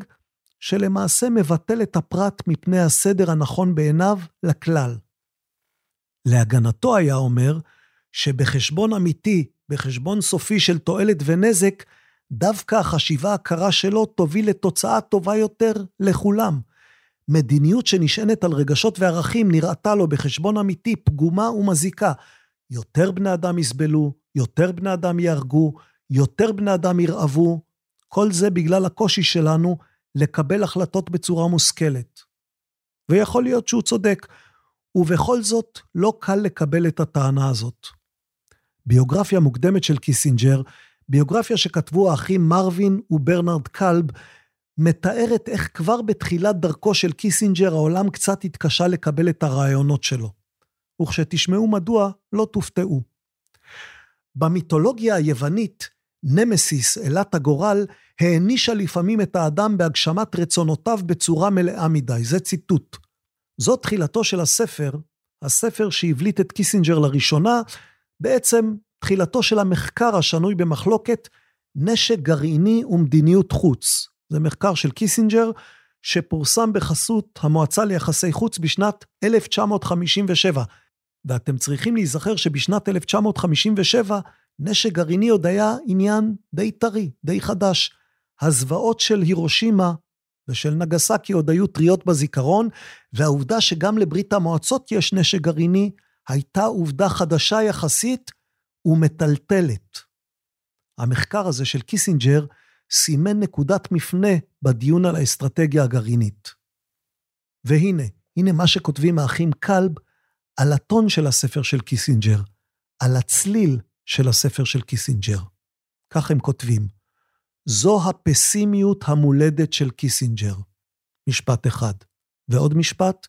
שלמעשה מבטל את הפרט מפני הסדר הנכון בעיניו לכלל. להגנתו היה אומר שבחשבון אמיתי, בחשבון סופי של תועלת ונזק, דווקא החשיבה הקרה שלו תוביל לתוצאה טובה יותר לכולם. מדיניות שנשענת על רגשות וערכים נראתה לו בחשבון אמיתי פגומה ומזיקה. יותר בני אדם יסבלו, יותר בני אדם יהרגו, יותר בני אדם ירעבו. כל זה בגלל הקושי שלנו לקבל החלטות בצורה מושכלת. ויכול להיות שהוא צודק, ובכל זאת לא קל לקבל את הטענה הזאת. ביוגרפיה מוקדמת של קיסינג'ר, ביוגרפיה שכתבו האחים מרווין וברנרד קלב, מתארת איך כבר בתחילת דרכו של קיסינג'ר העולם קצת התקשה לקבל את הרעיונות שלו. וכשתשמעו מדוע, לא תופתעו. במיתולוגיה היוונית, נמסיס, אלת הגורל, הענישה לפעמים את האדם בהגשמת רצונותיו בצורה מלאה מדי. זה ציטוט. זו תחילתו של הספר, הספר שהבליט את קיסינג'ר לראשונה, בעצם תחילתו של המחקר השנוי במחלוקת, נשק גרעיני ומדיניות חוץ. זה מחקר של קיסינג'ר, שפורסם בחסות המועצה ליחסי חוץ בשנת 1957. ואתם צריכים להיזכר שבשנת 1957, נשק גרעיני עוד היה עניין די טרי, די חדש. הזוועות של הירושימה ושל נגסאקי עוד היו טריות בזיכרון, והעובדה שגם לברית המועצות יש נשק גרעיני, הייתה עובדה חדשה יחסית ומטלטלת. המחקר הזה של קיסינג'ר סימן נקודת מפנה בדיון על האסטרטגיה הגרעינית. והנה, הנה מה שכותבים האחים קלב על הטון של הספר של קיסינג'ר, על הצליל של הספר של קיסינג'ר. כך הם כותבים: זו הפסימיות המולדת של קיסינג'ר. משפט אחד. ועוד משפט,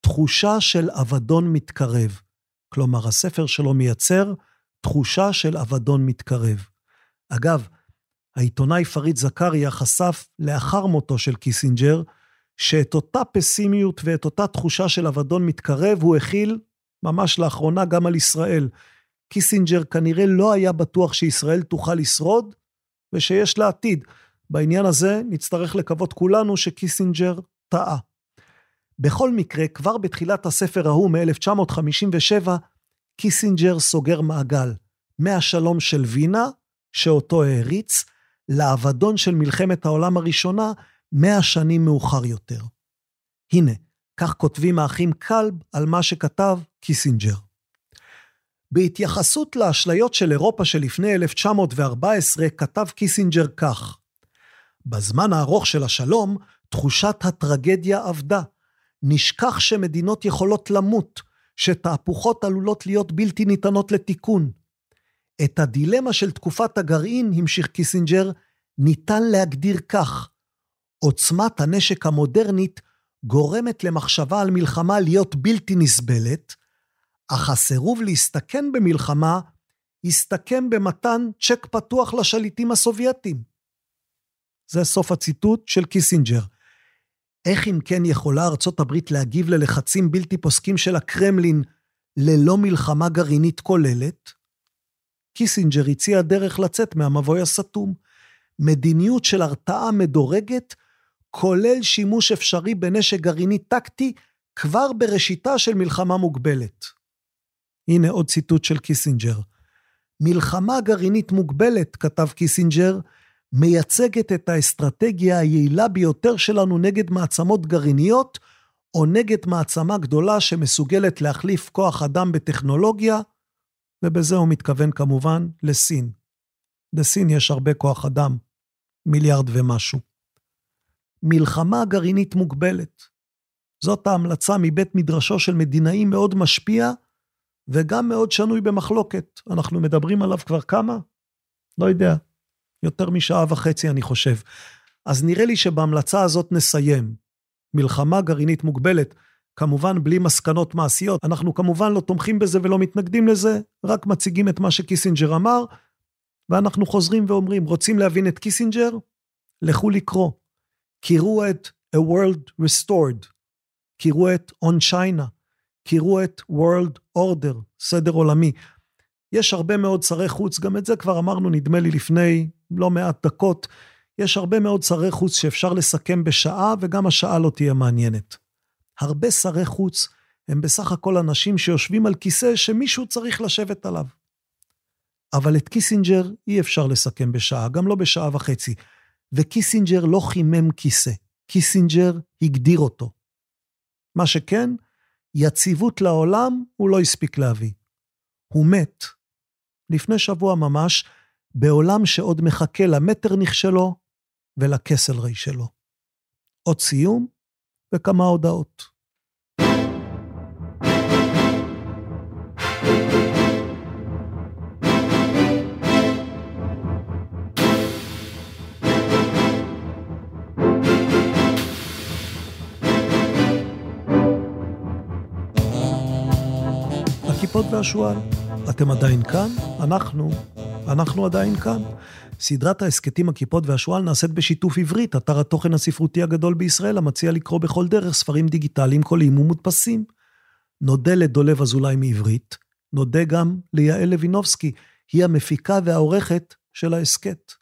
תחושה של אבדון מתקרב. כלומר, הספר שלו מייצר תחושה של אבדון מתקרב. אגב, העיתונאי פריד זכריה חשף לאחר מותו של קיסינג'ר, שאת אותה פסימיות ואת אותה תחושה של אבדון מתקרב הוא החיל ממש לאחרונה גם על ישראל. קיסינג'ר כנראה לא היה בטוח שישראל תוכל לשרוד ושיש לה עתיד. בעניין הזה נצטרך לקוות כולנו שקיסינג'ר טעה. בכל מקרה, כבר בתחילת הספר ההוא מ-1957, קיסינג'ר סוגר מעגל, מהשלום של וינה, שאותו העריץ, לאבדון של מלחמת העולם הראשונה, מאה שנים מאוחר יותר. הנה, כך כותבים האחים קלב על מה שכתב קיסינג'ר. בהתייחסות לאשליות של אירופה שלפני 1914, כתב קיסינג'ר כך: בזמן הארוך של השלום, תחושת הטרגדיה אבדה. נשכח שמדינות יכולות למות, שתהפוכות עלולות להיות בלתי ניתנות לתיקון. את הדילמה של תקופת הגרעין, המשיך קיסינג'ר, ניתן להגדיר כך: עוצמת הנשק המודרנית גורמת למחשבה על מלחמה להיות בלתי נסבלת, אך הסירוב להסתכן במלחמה הסתכם במתן צ'ק פתוח לשליטים הסובייטים. זה סוף הציטוט של קיסינג'ר. איך אם כן יכולה ארצות הברית להגיב ללחצים בלתי פוסקים של הקרמלין ללא מלחמה גרעינית כוללת? קיסינג'ר הציע דרך לצאת מהמבוי הסתום. מדיניות של הרתעה מדורגת, כולל שימוש אפשרי בנשק גרעיני טקטי, כבר בראשיתה של מלחמה מוגבלת. הנה עוד ציטוט של קיסינג'ר. מלחמה גרעינית מוגבלת, כתב קיסינג'ר, מייצגת את האסטרטגיה היעילה ביותר שלנו נגד מעצמות גרעיניות, או נגד מעצמה גדולה שמסוגלת להחליף כוח אדם בטכנולוגיה, ובזה הוא מתכוון כמובן לסין. לסין יש הרבה כוח אדם, מיליארד ומשהו. מלחמה גרעינית מוגבלת. זאת ההמלצה מבית מדרשו של מדינאי מאוד משפיע, וגם מאוד שנוי במחלוקת. אנחנו מדברים עליו כבר כמה? לא יודע. יותר משעה וחצי, אני חושב. אז נראה לי שבהמלצה הזאת נסיים. מלחמה גרעינית מוגבלת, כמובן בלי מסקנות מעשיות. אנחנו כמובן לא תומכים בזה ולא מתנגדים לזה, רק מציגים את מה שקיסינג'ר אמר, ואנחנו חוזרים ואומרים, רוצים להבין את קיסינג'ר? לכו לקרוא. קראו את A World Restored, קראו את On China, קראו את World Order, סדר עולמי. יש הרבה מאוד שרי חוץ, גם את זה כבר אמרנו נדמה לי לפני לא מעט דקות, יש הרבה מאוד שרי חוץ שאפשר לסכם בשעה, וגם השעה לא תהיה מעניינת. הרבה שרי חוץ הם בסך הכל אנשים שיושבים על כיסא שמישהו צריך לשבת עליו. אבל את קיסינג'ר אי אפשר לסכם בשעה, גם לא בשעה וחצי. וקיסינג'ר לא חימם כיסא, קיסינג'ר הגדיר אותו. מה שכן, יציבות לעולם הוא לא הספיק להביא. הוא מת, לפני שבוע ממש, בעולם שעוד מחכה למטר נכשלו ולקסל רי שלו. עוד סיום וכמה הודעות. הכיפות והשועל. אתם עדיין כאן? אנחנו, אנחנו עדיין כאן. סדרת ההסכתים הכיפות והשועל נעשית בשיתוף עברית, אתר התוכן הספרותי הגדול בישראל, המציע לקרוא בכל דרך ספרים דיגיטליים קוליים ומודפסים. נודה לדולב אזולאי מעברית, נודה גם ליעל לוינובסקי, היא המפיקה והעורכת של ההסכת.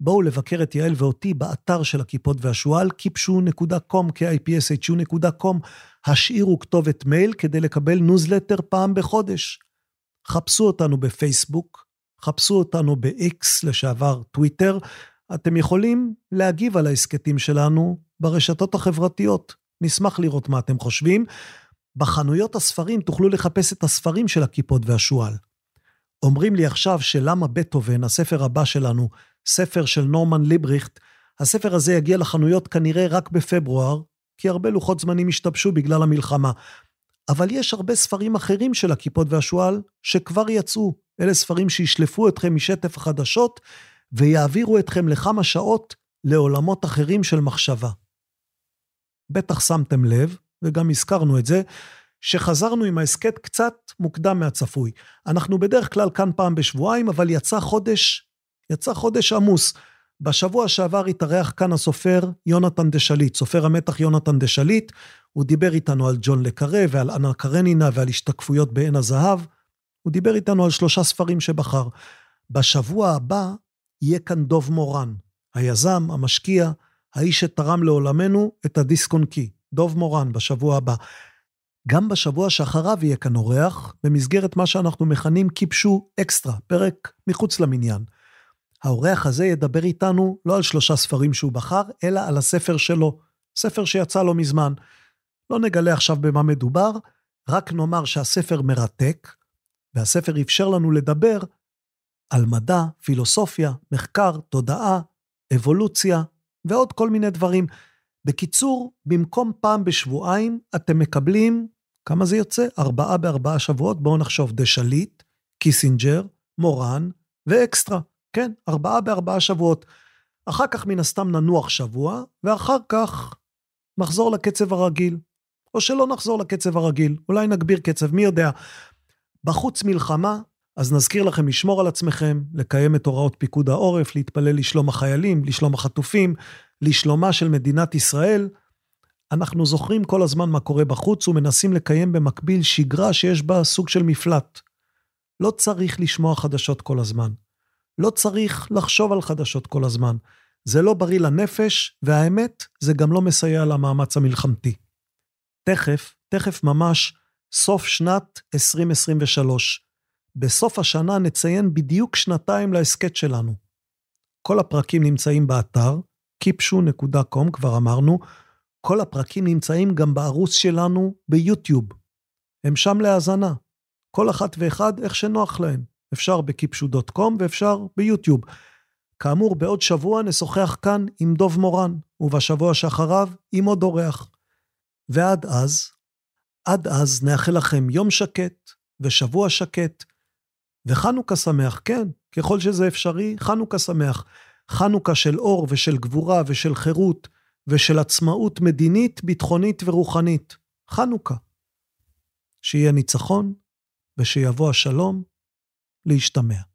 בואו לבקר את יעל ואותי באתר של הכיפות והשועל, kipshu.com, kipshu.com, השאירו כתובת מייל כדי לקבל ניוזלטר פעם בחודש. חפשו אותנו בפייסבוק, חפשו אותנו ב-X, לשעבר טוויטר. אתם יכולים להגיב על ההסכתים שלנו ברשתות החברתיות. נשמח לראות מה אתם חושבים. בחנויות הספרים תוכלו לחפש את הספרים של הקיפוד והשועל. אומרים לי עכשיו שלמה בטהובן, הספר הבא שלנו, ספר של נורמן לברכט, הספר הזה יגיע לחנויות כנראה רק בפברואר, כי הרבה לוחות זמנים השתבשו בגלל המלחמה. אבל יש הרבה ספרים אחרים של הכיפות והשועל שכבר יצאו. אלה ספרים שישלפו אתכם משטף החדשות ויעבירו אתכם לכמה שעות לעולמות אחרים של מחשבה. בטח שמתם לב, וגם הזכרנו את זה, שחזרנו עם ההסכת קצת מוקדם מהצפוי. אנחנו בדרך כלל כאן פעם בשבועיים, אבל יצא חודש, יצא חודש עמוס. בשבוע שעבר התארח כאן הסופר יונתן דשליט, סופר המתח יונתן דשליט. הוא דיבר איתנו על ג'ון לקרה ועל אנה קרנינה ועל השתקפויות בעין הזהב. הוא דיבר איתנו על שלושה ספרים שבחר. בשבוע הבא יהיה כאן דוב מורן, היזם, המשקיע, האיש שתרם לעולמנו את הדיסק און קי. דוב מורן בשבוע הבא. גם בשבוע שאחריו יהיה כאן אורח, במסגרת מה שאנחנו מכנים קיפשו אקסטרה, פרק מחוץ למניין. האורח הזה ידבר איתנו לא על שלושה ספרים שהוא בחר, אלא על הספר שלו, ספר שיצא לא מזמן. לא נגלה עכשיו במה מדובר, רק נאמר שהספר מרתק, והספר אפשר לנו לדבר על מדע, פילוסופיה, מחקר, תודעה, אבולוציה ועוד כל מיני דברים. בקיצור, במקום פעם בשבועיים, אתם מקבלים, כמה זה יוצא? ארבעה בארבעה שבועות, בואו נחשוב, דה שליט, קיסינג'ר, מורן ואקסטרה. כן, ארבעה בארבעה שבועות. אחר כך מן הסתם ננוח שבוע, ואחר כך נחזור לקצב הרגיל. או שלא נחזור לקצב הרגיל, אולי נגביר קצב, מי יודע. בחוץ מלחמה, אז נזכיר לכם לשמור על עצמכם, לקיים את הוראות פיקוד העורף, להתפלל לשלום החיילים, לשלום החטופים, לשלומה של מדינת ישראל. אנחנו זוכרים כל הזמן מה קורה בחוץ ומנסים לקיים במקביל שגרה שיש בה סוג של מפלט. לא צריך לשמוע חדשות כל הזמן. לא צריך לחשוב על חדשות כל הזמן. זה לא בריא לנפש, והאמת, זה גם לא מסייע למאמץ המלחמתי. תכף, תכף ממש, סוף שנת 2023. בסוף השנה נציין בדיוק שנתיים להסכת שלנו. כל הפרקים נמצאים באתר, kipshu.com, כבר אמרנו, כל הפרקים נמצאים גם בערוץ שלנו ביוטיוב. הם שם להאזנה. כל אחת ואחד איך שנוח להם. אפשר בקיפשו.קום ואפשר ביוטיוב. כאמור, בעוד שבוע נשוחח כאן עם דוב מורן, ובשבוע שאחריו עם עוד אורח. ועד אז, עד אז נאחל לכם יום שקט ושבוע שקט, וחנוכה שמח, כן, ככל שזה אפשרי, חנוכה שמח. חנוכה של אור ושל גבורה ושל חירות ושל עצמאות מדינית, ביטחונית ורוחנית. חנוכה. שיהיה ניצחון ושיבוא השלום להשתמע.